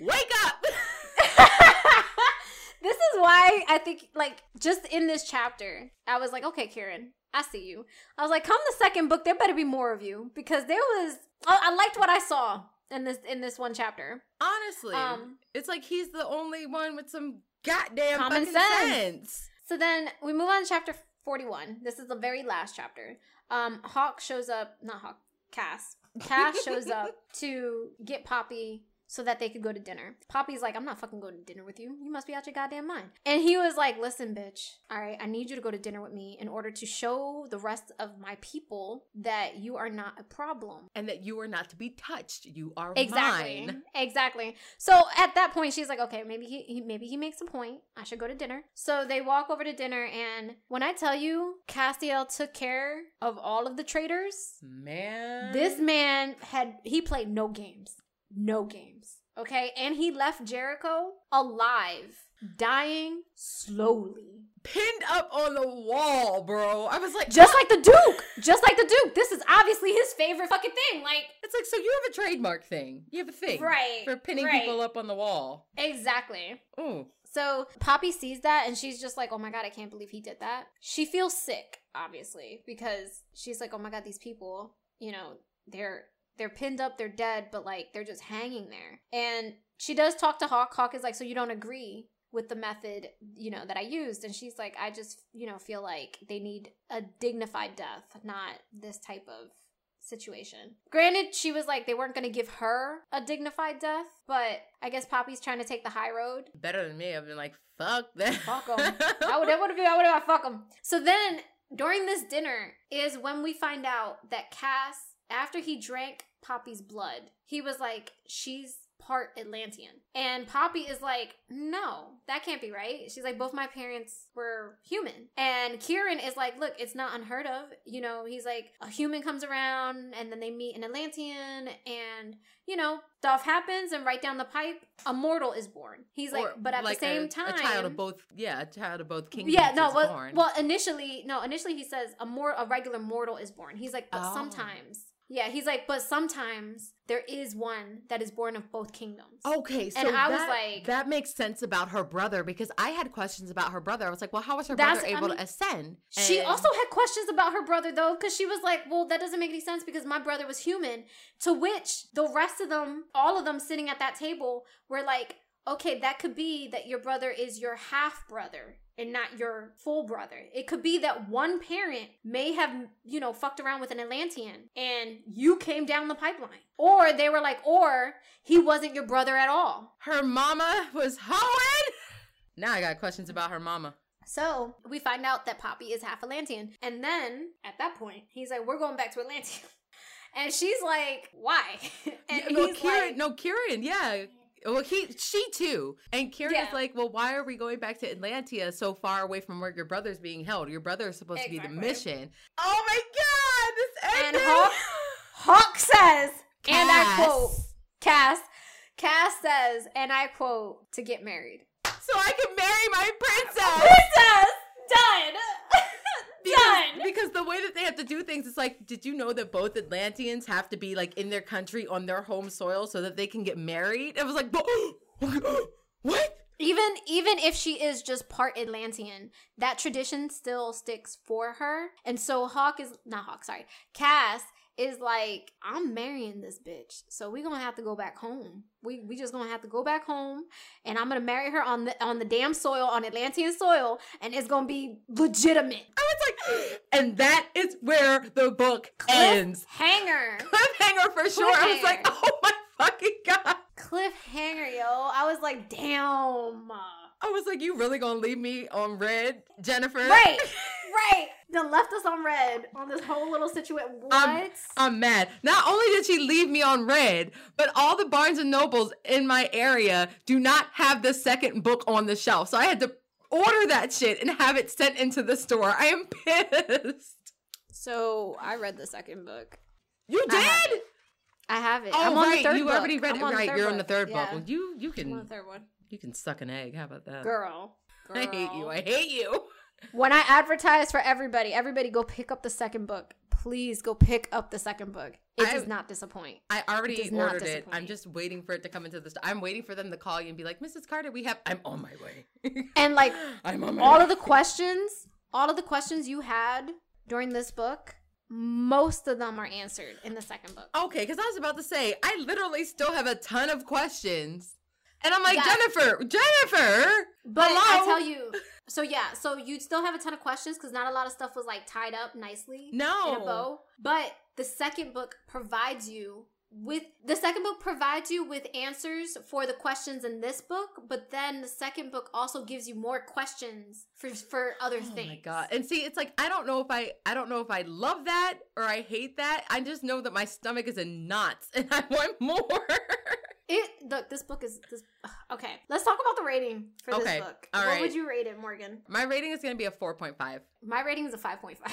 [SPEAKER 1] wake up.
[SPEAKER 2] this is why I think, like, just in this chapter, I was like, okay, Kieran, I see you. I was like, come the second book, there better be more of you because there was. I, I liked what I saw in this in this one chapter.
[SPEAKER 1] Honestly,
[SPEAKER 2] Um,
[SPEAKER 1] it's like he's the only one with some goddamn
[SPEAKER 2] Common sense.
[SPEAKER 1] sense.
[SPEAKER 2] So then we move on to chapter forty-one. This is the very last chapter. Um, Hawke shows up. Not Hawke. Cass. Cass shows up to get Poppy so that they could go to dinner. Poppy's like, I'm not fucking going to dinner with you. You must be out your goddamn mind. And he was like, Listen, bitch. All right, I need you to go to dinner with me in order to show the rest of my people that you are not a problem.
[SPEAKER 1] And that you are not to be touched. You are
[SPEAKER 2] Exactly.
[SPEAKER 1] mine.
[SPEAKER 2] Exactly. So at that point, she's like, okay, maybe he, he maybe he makes a point. I should go to dinner. So they walk over to dinner, and when I tell you, Casteel took care of all of the traitors.
[SPEAKER 1] Man.
[SPEAKER 2] This man had he played no games, no games. Okay, and he left Jericho alive, dying slowly.
[SPEAKER 1] pinned up on the wall, bro. I was like,
[SPEAKER 2] Just like the Duke, just like the Duke. This is obviously his favorite fucking thing. Like,
[SPEAKER 1] it's like, so you have a trademark thing. You have a thing.
[SPEAKER 2] right,
[SPEAKER 1] For pinning
[SPEAKER 2] right.
[SPEAKER 1] people up on the wall.
[SPEAKER 2] Exactly.
[SPEAKER 1] Oh.
[SPEAKER 2] So Poppy sees that and she's just like, oh my god, I can't believe he did that. She feels sick, obviously, because she's like, oh my god, these people, you know, they're they're pinned up, they're dead, but like they're just hanging there. And she does talk to Hawke. Hawke is like, so you don't agree with the method, you know, that I used. And she's like, I just, you know, feel like they need a dignified death, not this type of situation. Granted, she was like they weren't going to give her a dignified death, but I guess Poppy's trying to take the high road.
[SPEAKER 1] Better than me. I've been like, fuck that.
[SPEAKER 2] Fuck 'em. I would have been, I would have fuck them. So then during this dinner is when we find out that Cass, after he drank Poppy's blood, he was like, she's part Atlantean. And Poppy is like, no, that can't be right. She's like, both my parents were human. And Kieran is like, look, it's not unheard of. You know, he's like, a human comes around and then they meet an Atlantean and, you know, stuff happens and right down the pipe, a mortal is born. He's like,
[SPEAKER 1] Or,
[SPEAKER 2] but at
[SPEAKER 1] like,
[SPEAKER 2] the same
[SPEAKER 1] a,
[SPEAKER 2] time.
[SPEAKER 1] a child of both. Yeah, a child of both kingdoms.
[SPEAKER 2] Yeah, no, well,
[SPEAKER 1] born.
[SPEAKER 2] well, initially, no, initially he says a more a regular mortal is born. He's like, but
[SPEAKER 1] Oh.
[SPEAKER 2] sometimes, yeah, he's like, but sometimes there is one that is born of both kingdoms.
[SPEAKER 1] Okay, so
[SPEAKER 2] And I was
[SPEAKER 1] that,
[SPEAKER 2] like-
[SPEAKER 1] that makes sense about her brother because I had questions about her brother. I was like, well, how was her brother
[SPEAKER 2] I
[SPEAKER 1] able
[SPEAKER 2] mean,
[SPEAKER 1] to ascend?
[SPEAKER 2] She also had questions about her brother though, because she was like, "Well, that doesn't make any sense because my brother was human." To which the rest of them, all of them sitting at that table, were like, "Okay, that could be that your brother is your half brother and not your full brother. It could be that one parent may have, you know, fucked around with an Atlantean and you came down the pipeline." Or they were like, "Or he wasn't your brother at all."
[SPEAKER 1] her mama was hoeing. Now I got questions about her mama.
[SPEAKER 2] So we find out that Poppy is half Atlantean. And then at that point, he's like, We're going back to Atlantean. And she's like, Why? And
[SPEAKER 1] Yeah, no,
[SPEAKER 2] he's
[SPEAKER 1] Kieran,
[SPEAKER 2] like,
[SPEAKER 1] no, Kieran, yeah. Well, he, she too, and Kieran
[SPEAKER 2] Yeah.
[SPEAKER 1] is like, "Well, why are we going back to Atlantia so far away from where your brother's being held? Your brother is supposed to be the mission." Oh my god, this
[SPEAKER 2] And
[SPEAKER 1] ending!
[SPEAKER 2] Hawke- Hawke says, and I quote, Cass, Cass says, and I quote, to get married.
[SPEAKER 1] so I can marry my princess.
[SPEAKER 2] Princess! Done!
[SPEAKER 1] Because,
[SPEAKER 2] Done!
[SPEAKER 1] because the way that they have to do things, it's like, did you know that both Atlanteans have to be like in their country on their home soil so that they can get married? It was like, what?
[SPEAKER 2] Even even if she is just part Atlantean, that tradition still sticks for her. And so Hawke is not Hawke, sorry. Cass is like, I'm marrying this bitch. So we're gonna have to go back home. We we just gonna have to go back home and I'm gonna marry her on the on the damn soil, on Atlantean soil, and it's gonna be legitimate.
[SPEAKER 1] I was like, and that is where the book ends.
[SPEAKER 2] Hanger.
[SPEAKER 1] Cliffhanger for sure. I was like, oh my fucking god.
[SPEAKER 2] Cliffhanger, yo. I was like, damn.
[SPEAKER 1] I was like, you really gonna leave me on red, Jennifer?
[SPEAKER 2] Right, right. Then left us on red on this whole little situation. What?
[SPEAKER 1] I'm- I'm mad. Not only did she leave me on red, but all the Barnes and Nobles in my area do not have the second book on the shelf. So I had to order that shit and have it sent into the store. I am pissed.
[SPEAKER 2] so I read the second book.
[SPEAKER 1] You
[SPEAKER 2] I have
[SPEAKER 1] did?
[SPEAKER 2] I have it.
[SPEAKER 1] Oh,
[SPEAKER 2] I'm on
[SPEAKER 1] right.
[SPEAKER 2] the third
[SPEAKER 1] you
[SPEAKER 2] book.
[SPEAKER 1] already read
[SPEAKER 2] I'm
[SPEAKER 1] it. Right. You're on the
[SPEAKER 2] book.
[SPEAKER 1] third
[SPEAKER 2] Yeah.
[SPEAKER 1] book. Well, you you
[SPEAKER 2] I'm on the
[SPEAKER 1] can
[SPEAKER 2] third one.
[SPEAKER 1] you can suck an egg. How about that?
[SPEAKER 2] Girl.
[SPEAKER 1] I hate you. I hate you.
[SPEAKER 2] When I advertise for everybody, everybody go pick up the second book. Please go pick up the second book. It
[SPEAKER 1] I-
[SPEAKER 2] does not disappoint.
[SPEAKER 1] I already
[SPEAKER 2] not
[SPEAKER 1] ordered it. I'm just waiting for it to come into the store. I'm waiting for them to call you and be like, Mrs. Carter, we have. I'm on my way.
[SPEAKER 2] And like
[SPEAKER 1] I'm on my
[SPEAKER 2] all
[SPEAKER 1] way.
[SPEAKER 2] of the questions, all of the questions you had during this book, most of them are answered in the second book.
[SPEAKER 1] Okay, because I was about to say, I literally still have a ton of questions. And I'm like,
[SPEAKER 2] Yeah.
[SPEAKER 1] Jennifer, Jennifer!
[SPEAKER 2] But I
[SPEAKER 1] Hello?
[SPEAKER 2] tell you, so yeah, so you'd still have a ton of questions because not a lot of stuff was like tied up nicely in a
[SPEAKER 1] No.
[SPEAKER 2] bow. But the second book provides you with the second book provides you with answers for the questions in this book, but then the second book also gives you more questions for for other
[SPEAKER 1] Oh
[SPEAKER 2] things.
[SPEAKER 1] Oh my god. And see, it's like I don't know if I I don't know if I love that or I hate that. I just know that my stomach is in knots and I want more.
[SPEAKER 2] It look, this book is this okay. Let's talk about the rating for
[SPEAKER 1] Okay,
[SPEAKER 2] this book.
[SPEAKER 1] all
[SPEAKER 2] what
[SPEAKER 1] right.
[SPEAKER 2] would you rate it, Morgan?
[SPEAKER 1] my rating is gonna be a 4.5.
[SPEAKER 2] My rating is a 5.5. 5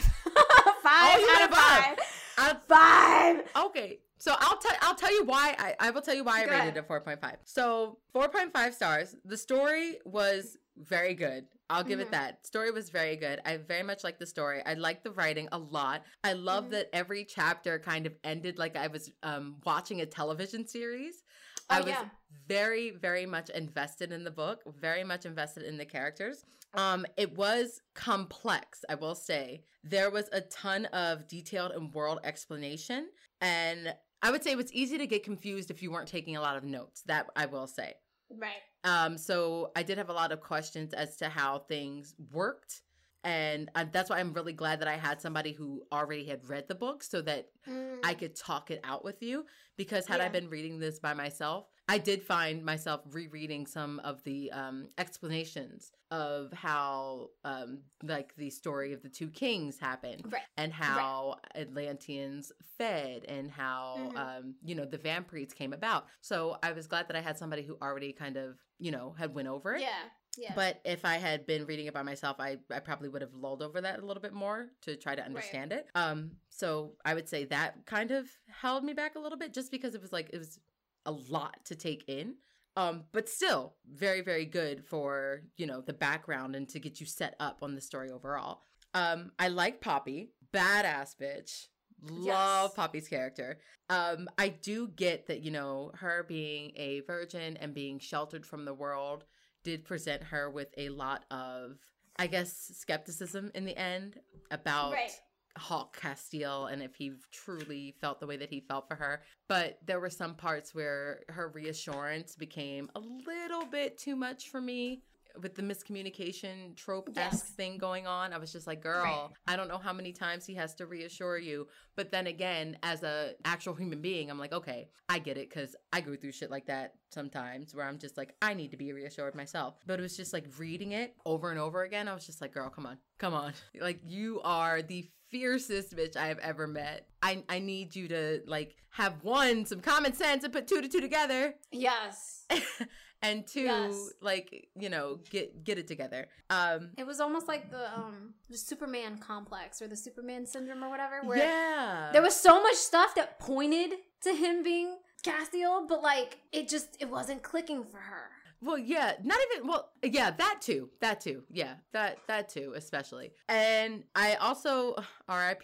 [SPEAKER 1] Oh,
[SPEAKER 2] out of 5.
[SPEAKER 1] I'll-
[SPEAKER 2] 5.
[SPEAKER 1] Okay. So I'll tell I'll tell you why I, I will tell you why I rated
[SPEAKER 2] ahead.
[SPEAKER 1] it 4.5. So 4.5 stars. The story was very good. I'll give
[SPEAKER 2] Mhm.
[SPEAKER 1] it that. Story was very good. I very much liked the story. I liked the writing a lot. I love
[SPEAKER 2] Mhm.
[SPEAKER 1] that every chapter kind of ended like I was um, watching a television series.
[SPEAKER 2] Oh,
[SPEAKER 1] I was
[SPEAKER 2] yeah.
[SPEAKER 1] very, very much invested in the book, very much invested in the characters. Um, it was complex, I will say. There was a ton of detailed and world explanation. And I would say it was easy to get confused if you weren't taking a lot of notes. That I will say.
[SPEAKER 2] Right.
[SPEAKER 1] Um, so I did have a lot of questions as to how things worked. And uh, that's why I'm really glad that I had somebody who already had read the book so that
[SPEAKER 2] Mm.
[SPEAKER 1] I could talk it out with you. Because had I been reading this by myself, I did find myself rereading some of the um, explanations of how, um, like, the story of the two kings happened
[SPEAKER 2] Right.
[SPEAKER 1] and how Atlanteans fed and how
[SPEAKER 2] Mhm.
[SPEAKER 1] um you know the vampires came about. So I was glad that I had somebody who already kind of you know had went over it.
[SPEAKER 2] Yeah. Yeah.
[SPEAKER 1] But if I had been reading it by myself, I, I probably would have lulled over that a little bit more to try to understand it. Um, so I would say that kind of held me back a little bit, just because it was like it was a lot to take in. Um, but still very very good for you know the background and to get you set up on the story overall. Um, I like Poppy, badass bitch. Love
[SPEAKER 2] Yes.
[SPEAKER 1] Poppy's character. Um, I do get that you know her being a virgin and being sheltered from the world did present her with a lot of, I guess, skepticism in the end about
[SPEAKER 2] Right.
[SPEAKER 1] Hawke Casteel and if he truly felt the way that he felt for her. But there were some parts where her reassurance became a little bit too much for me. With the miscommunication trope esque
[SPEAKER 2] Yes.
[SPEAKER 1] thing going on, I was just like, "Girl,
[SPEAKER 2] Right.
[SPEAKER 1] I don't know how many times he has to reassure you." But then again, as a actual human being, I'm like, "Okay, I get it," because I go through shit like that sometimes, where I'm just like, I need to be reassured myself. But it was just like reading it over and over again. I was just like, "Girl, come on, come on! Like you are the fiercest bitch I have ever met. I I need you to like have one some common sense and put two to two together."
[SPEAKER 2] Yes.
[SPEAKER 1] and two
[SPEAKER 2] Yes.
[SPEAKER 1] like you know get get it together um
[SPEAKER 2] It was almost like the um the Superman complex or the Superman syndrome or whatever, where
[SPEAKER 1] yeah
[SPEAKER 2] there was so much stuff that pointed to him being Casteel, but like it just it wasn't clicking for her.
[SPEAKER 1] well yeah not even well yeah that too that too yeah that that too especially and i also rip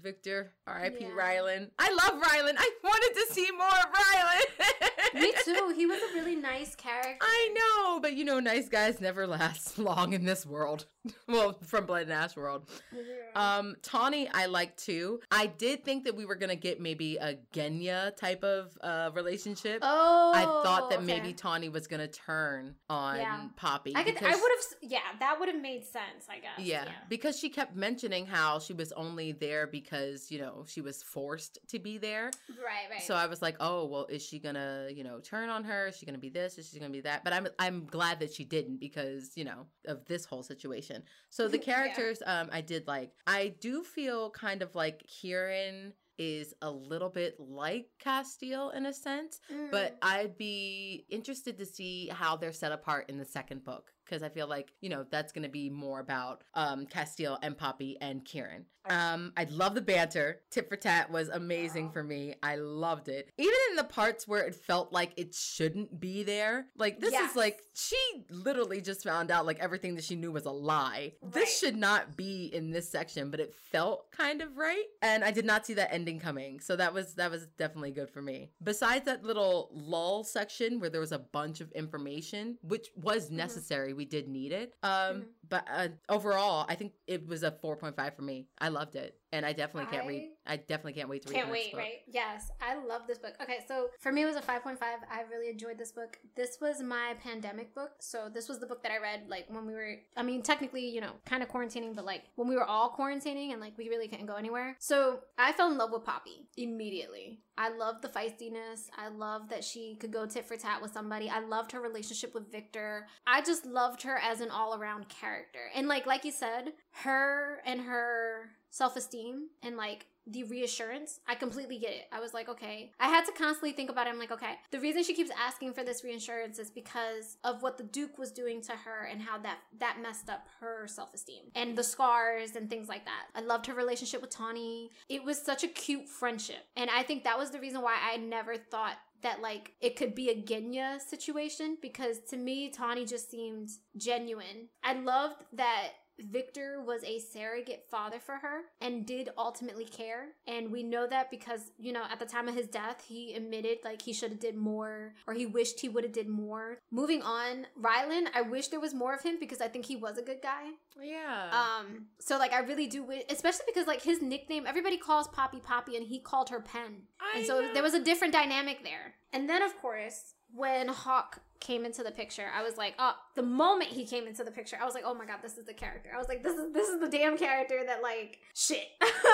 [SPEAKER 1] Vikter rip
[SPEAKER 2] Yeah.
[SPEAKER 1] rylan i love rylan i wanted to see more of rylan
[SPEAKER 2] Me too. He was a really nice character.
[SPEAKER 1] I know, but you know, nice guys never last long in this world. well, from Blood and Ash world.
[SPEAKER 2] Yeah.
[SPEAKER 1] Um, Tawny, I like too. I did think that we were gonna get maybe a Genya type of uh relationship.
[SPEAKER 2] oh,
[SPEAKER 1] I thought that
[SPEAKER 2] okay.
[SPEAKER 1] maybe Tawny was gonna turn on
[SPEAKER 2] Yeah.
[SPEAKER 1] Poppy.
[SPEAKER 2] I could. I would have. Yeah, that would have made sense. I guess.
[SPEAKER 1] Yeah, because she kept mentioning how she was only there because you know she was forced to be there.
[SPEAKER 2] Right. Right.
[SPEAKER 1] So I was like, oh well, is she gonna you know turn on her? Is she gonna be this? Is she gonna be that? But I'm I'm glad that she didn't because you know of this whole situation. So the
[SPEAKER 2] Yeah.
[SPEAKER 1] characters um I did like. I do feel kind of like Kieran is a little bit like Casteel in a sense, but
[SPEAKER 2] Mm.
[SPEAKER 1] I'd be interested to see how they're set apart in the second book because I feel like you know that's going to be more about um Casteel and Poppy and Kieran. Um, I love the banter. Tit for tat was amazing for me. I loved it, even in the parts where it felt like it shouldn't be there. Like this
[SPEAKER 2] Yes.
[SPEAKER 1] is like she literally just found out like everything that she knew was a lie.
[SPEAKER 2] Right.
[SPEAKER 1] This should not be in this section, but it felt kind of right, and I did not see that ending coming. So that was that was definitely good for me. Besides that little lull section where there was a bunch of information, which was
[SPEAKER 2] Mhm.
[SPEAKER 1] necessary, we did need it. Um,
[SPEAKER 2] Mhm.
[SPEAKER 1] but uh, overall, I think it was a four point five for me. I loved it, and I definitely can't read. I definitely can't wait to read.
[SPEAKER 2] Can't wait,
[SPEAKER 1] book.
[SPEAKER 2] right? Yes, I love this book. Okay, so for me, it was a 5.5. I really enjoyed this book. This was my pandemic book. So, this was the book that I read, like, when we were, I mean, technically, you know, kind of quarantining, but like when we were all quarantining and like we really couldn't go anywhere. So, I fell in love with Poppy immediately. I loved the feistiness. I loved that she could go tit for tat with somebody. I loved her relationship with Vikter. I just loved her as an all around character. And like, like you said, her and her self esteem and like the reassurance, I completely get it. I was like, okay. I had to constantly think about it. I'm like, okay, the reason she keeps asking for this reassurance is because of what the Duke was doing to her and how that that messed up her self-esteem and the scars and things like that. I loved her relationship with Tawny. It was such a cute friendship. And I think that was the reason why I never thought that like it could be a Genya situation because to me Tawny just seemed genuine. I loved that Vikter was a surrogate father for her and did ultimately care. And we know that because, you know, at the time of his death, he admitted like he should have did more or he wished he would have did more. Moving on, Rylan, I wish there was more of him because I think he was a good guy.
[SPEAKER 1] Yeah.
[SPEAKER 2] Um, so like I really do wish, especially because like his nickname, everybody calls Poppy Poppy and he called her Pen.
[SPEAKER 1] I
[SPEAKER 2] And so
[SPEAKER 1] know.
[SPEAKER 2] there was a different dynamic there. And then of course, when Hawke came into the picture, I was like, oh, the moment he came into the picture, I was like, oh my god, this is the character. I was like, this is this is the damn character that like shit.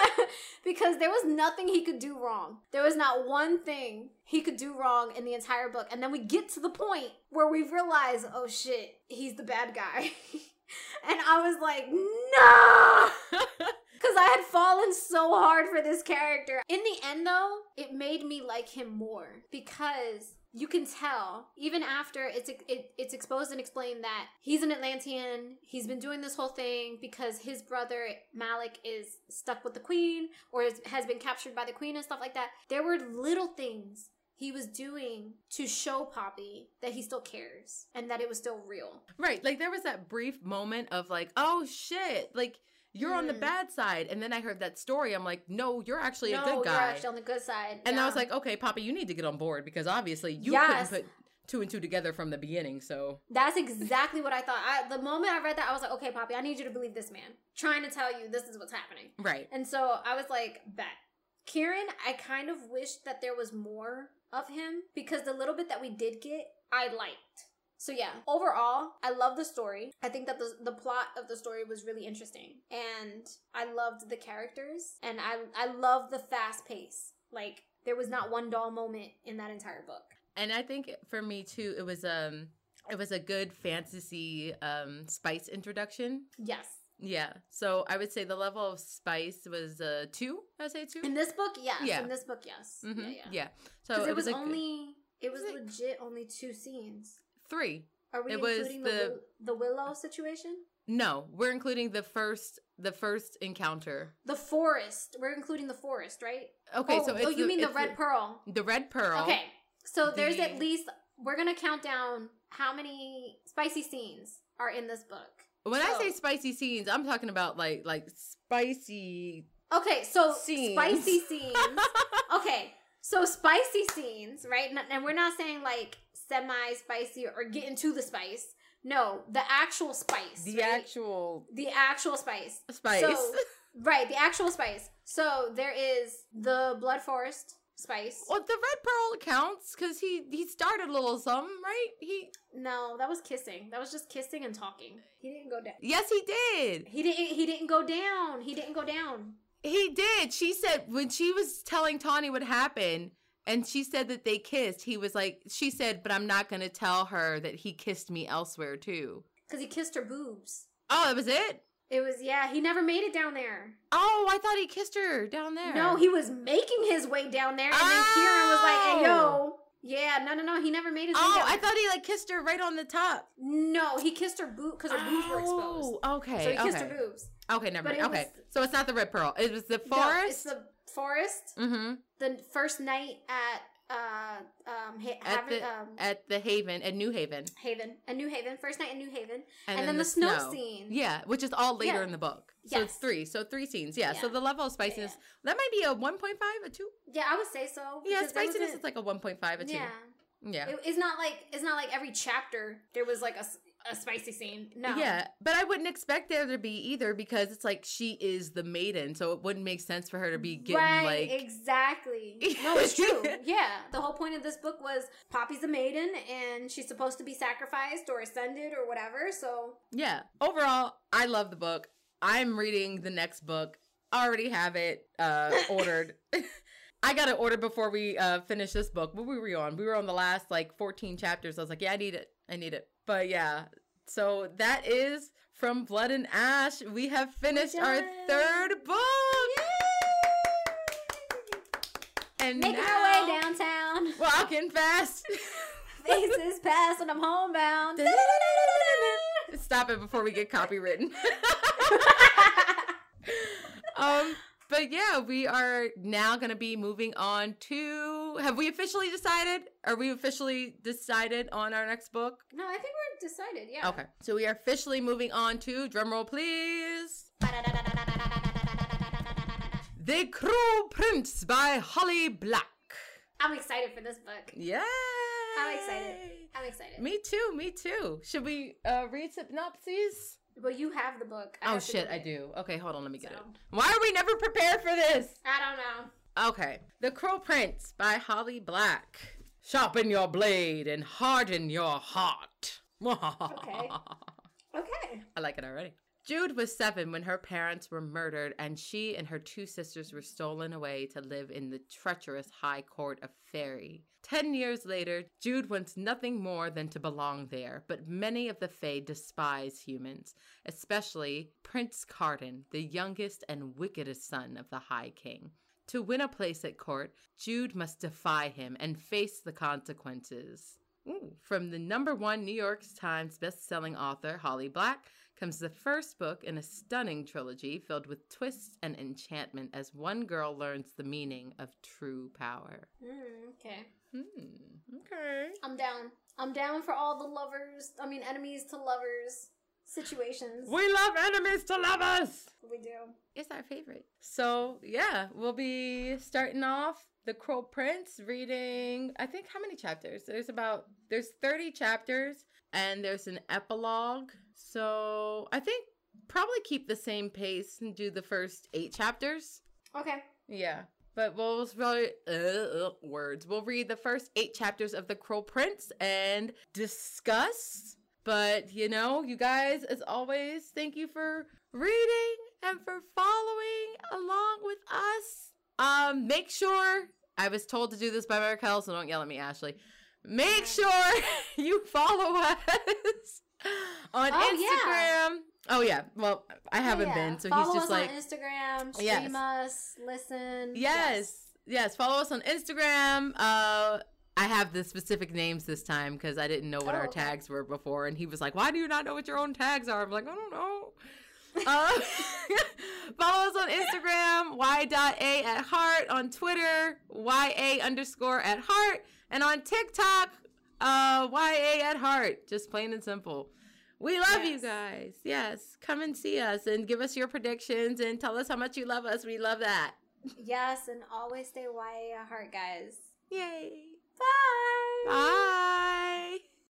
[SPEAKER 2] because there was nothing he could do wrong. There was not one thing he could do wrong in the entire book. And then we get to the point where we realize, oh shit, he's the bad guy. and I was like, no! Because I had fallen so hard for this character. In the end, though, it made me like him more because you can tell even after it's it, it's exposed and explained that he's an Atlantean. He's been doing this whole thing because his brother Malik is stuck with the queen or is, has been captured by the queen and stuff like that. There were little things he was doing to show Poppy that he still cares and that it was still real.
[SPEAKER 1] Right. Like there was that brief moment of like, oh shit, like you're mm. on the mm. bad side. And then I heard that story. I'm like, no, you're actually no, a good guy. You're
[SPEAKER 2] actually on the good side.
[SPEAKER 1] And yeah. I was like, okay, Poppy, you need to get on board because obviously you yes. couldn't put two and two together from the beginning. So
[SPEAKER 2] that's exactly what I thought. I, the moment I read that, I was like, okay, Poppy, I need you to believe this man. Trying to tell you this is what's happening.
[SPEAKER 1] Right.
[SPEAKER 2] And so I was like, bet. Kieran, I kind of wished that there was more of him because the little bit that we did get, I liked. So yeah, overall, I love the story. I think that the the plot of the story was really interesting, and I loved the characters, and I I love the fast pace. Like there was not one dull moment in that entire book.
[SPEAKER 1] And I think for me too, it was um it was a good fantasy um spice introduction.
[SPEAKER 2] Yes.
[SPEAKER 1] Yeah. So I would say the level of spice was uh two. I would say two.
[SPEAKER 2] In this book, yes. Yeah. In this book, yes.
[SPEAKER 1] Mm-hmm.
[SPEAKER 2] Yeah,
[SPEAKER 1] yeah. Yeah. So
[SPEAKER 2] it, it was, was only it was legit only two scenes.
[SPEAKER 1] Three.
[SPEAKER 2] Are we it including the, the the Willow situation?
[SPEAKER 1] No, we're including the first the first encounter.
[SPEAKER 2] The forest. We're including the forest, right?
[SPEAKER 1] Okay,
[SPEAKER 2] oh,
[SPEAKER 1] so
[SPEAKER 2] oh, you
[SPEAKER 1] the,
[SPEAKER 2] mean the red the, pearl?
[SPEAKER 1] The red pearl.
[SPEAKER 2] Okay, so the, there's at least we're gonna count down how many spicy scenes are in this book.
[SPEAKER 1] When so, I say spicy scenes, I'm talking about like like spicy.
[SPEAKER 2] Okay, so scenes. spicy scenes. okay, so spicy scenes, right? And we're not saying like semi spicy or get into the spice. No, the actual spice.
[SPEAKER 1] The right? actual.
[SPEAKER 2] The actual spice.
[SPEAKER 1] Spice.
[SPEAKER 2] So, right, the actual spice. So there is the Blood Forest spice.
[SPEAKER 1] Well, the red pearl counts because he he started a little something, right? He
[SPEAKER 2] no, that was kissing. That was just kissing and talking. He didn't go down.
[SPEAKER 1] Yes, he did.
[SPEAKER 2] He didn't. He didn't go down. He didn't go down.
[SPEAKER 1] He did. She said when she was telling Tawny what happened, and she said that they kissed. He was like, she said, but I'm not going to tell her that he kissed me elsewhere too.
[SPEAKER 2] Because he kissed her boobs.
[SPEAKER 1] Oh, that was it?
[SPEAKER 2] It was, yeah, he never made it down there.
[SPEAKER 1] Oh, I thought he kissed her down there.
[SPEAKER 2] No, he was making his way down there. And oh. then Kieran was like, hey, yo. Oh. Yeah, no, no, no. He never made his
[SPEAKER 1] Oh, I thought he like kissed her right on the top.
[SPEAKER 2] No, he kissed her boob because her oh, boobs were exposed.
[SPEAKER 1] Oh, okay.
[SPEAKER 2] So he kissed
[SPEAKER 1] okay.
[SPEAKER 2] her boobs.
[SPEAKER 1] Okay, never mind. Okay. Was, so it's not the red pearl. It was the forest. No,
[SPEAKER 2] it's the forest.
[SPEAKER 1] Mm-hmm.
[SPEAKER 2] The first night at uh, um, ha-
[SPEAKER 1] at, the, um, at the Haven, at New Haven.
[SPEAKER 2] Haven, at New Haven. First night in New Haven. And, and then, then, the, the snow, snow, scene.
[SPEAKER 1] Yeah, which is all later yeah. in the book. So yes. it's three. So three scenes. Yeah. yeah. So the level of spiciness, yeah, that might be a 1.5, a 2.
[SPEAKER 2] Yeah, I would say so.
[SPEAKER 1] Yeah, spiciness is like a 1.5, a 2.
[SPEAKER 2] Yeah.
[SPEAKER 1] Yeah.
[SPEAKER 2] It, it's not like it's not like every chapter there was like a a spicy scene. No.
[SPEAKER 1] Yeah, but I wouldn't expect there to be either because it's like she is the maiden, so it wouldn't make sense for her to be getting right, like
[SPEAKER 2] exactly. No, it's true. yeah, the whole point of this book was Poppy's a maiden, and she's supposed to be sacrificed or ascended or whatever. So
[SPEAKER 1] yeah, overall, I love the book. I'm reading the next book. I already have it uh, ordered. I got it order before we uh, finish this book. What were we on? We were on the last like 14 chapters. I was like, yeah, I need it. I need it. But yeah, so that is from Blood and Ash. We have finished our third book.
[SPEAKER 2] Yay. And making our way downtown,
[SPEAKER 1] walking fast.
[SPEAKER 2] Faces past when I'm homebound.
[SPEAKER 1] Stop it before we get copywritten. um, but yeah, we are now going to be moving on to. Have we officially decided? Are we officially decided on our next book?
[SPEAKER 2] No, I think we're decided. Yeah.
[SPEAKER 1] Okay, so we are officially moving on to drumroll, please. the Cruel Prince by Holly Black.
[SPEAKER 2] I'm excited for this book.
[SPEAKER 1] Yeah.
[SPEAKER 2] I'm excited. I'm excited.
[SPEAKER 1] Me too. Me too. Should we uh, read synopses?
[SPEAKER 2] Well, you have the book. I
[SPEAKER 1] oh shit, I do. Okay, hold on, let me get so. it. Why are we never prepared for this?
[SPEAKER 2] I don't know.
[SPEAKER 1] Okay. The Cruel Prince by Holly Black. Sharpen your blade and harden your heart.
[SPEAKER 2] Okay. Okay.
[SPEAKER 1] I like it already. Jude was seven when her parents were murdered, and she and her two sisters were stolen away to live in the treacherous High Court of Fairy. Ten years later, Jude wants nothing more than to belong there, but many of the Fae despise humans, especially Prince Cardan, the youngest and wickedest son of the High King. To win a place at court, Jude must defy him and face the consequences. Ooh. From the number one New York Times best-selling author Holly Black comes the first book in a stunning trilogy filled with twists and enchantment as one girl learns the meaning of true power.
[SPEAKER 2] Mm, okay.
[SPEAKER 1] Hmm. Okay.
[SPEAKER 2] I'm down. I'm down for all the lovers. I mean, enemies to lovers situations.
[SPEAKER 1] We love enemies to lovers.
[SPEAKER 2] We do.
[SPEAKER 1] It's our favorite. So yeah, we'll be starting off the Cruel Prince reading. I think how many chapters? There's about there's 30 chapters and there's an epilogue. So I think probably keep the same pace and do the first eight chapters.
[SPEAKER 2] Okay.
[SPEAKER 1] Yeah. But we'll really uh, uh, words. We'll read the first eight chapters of the Cruel Prince and discuss. But you know, you guys, as always, thank you for reading and for following along with us. Um, make sure I was told to do this by Markel, so don't yell at me, Ashley. Make sure you follow us on
[SPEAKER 2] Oh,
[SPEAKER 1] Instagram. Oh yeah. Well, I haven't
[SPEAKER 2] Yeah.
[SPEAKER 1] been, so
[SPEAKER 2] follow
[SPEAKER 1] he's just
[SPEAKER 2] us
[SPEAKER 1] like
[SPEAKER 2] on Instagram, stream
[SPEAKER 1] Yes.
[SPEAKER 2] us, listen.
[SPEAKER 1] Yes. Yes, follow us on Instagram. Uh I have the specific names this time because I didn't know what
[SPEAKER 2] Oh,
[SPEAKER 1] our
[SPEAKER 2] okay.
[SPEAKER 1] tags were before, and he was like, "Why do you not know what your own tags are?" I'm like, "I don't know." uh, follow us on Instagram, y.a at heart, on Twitter, ya underscore at heart, and on TikTok, uh, ya at heart. Just plain and simple. We love you guys. Yes, come and see us and give us your predictions and tell us how much you love us. We love that.
[SPEAKER 2] Yes, and always stay YA heart, guys.
[SPEAKER 1] Yay.
[SPEAKER 2] Bye.
[SPEAKER 1] Bye.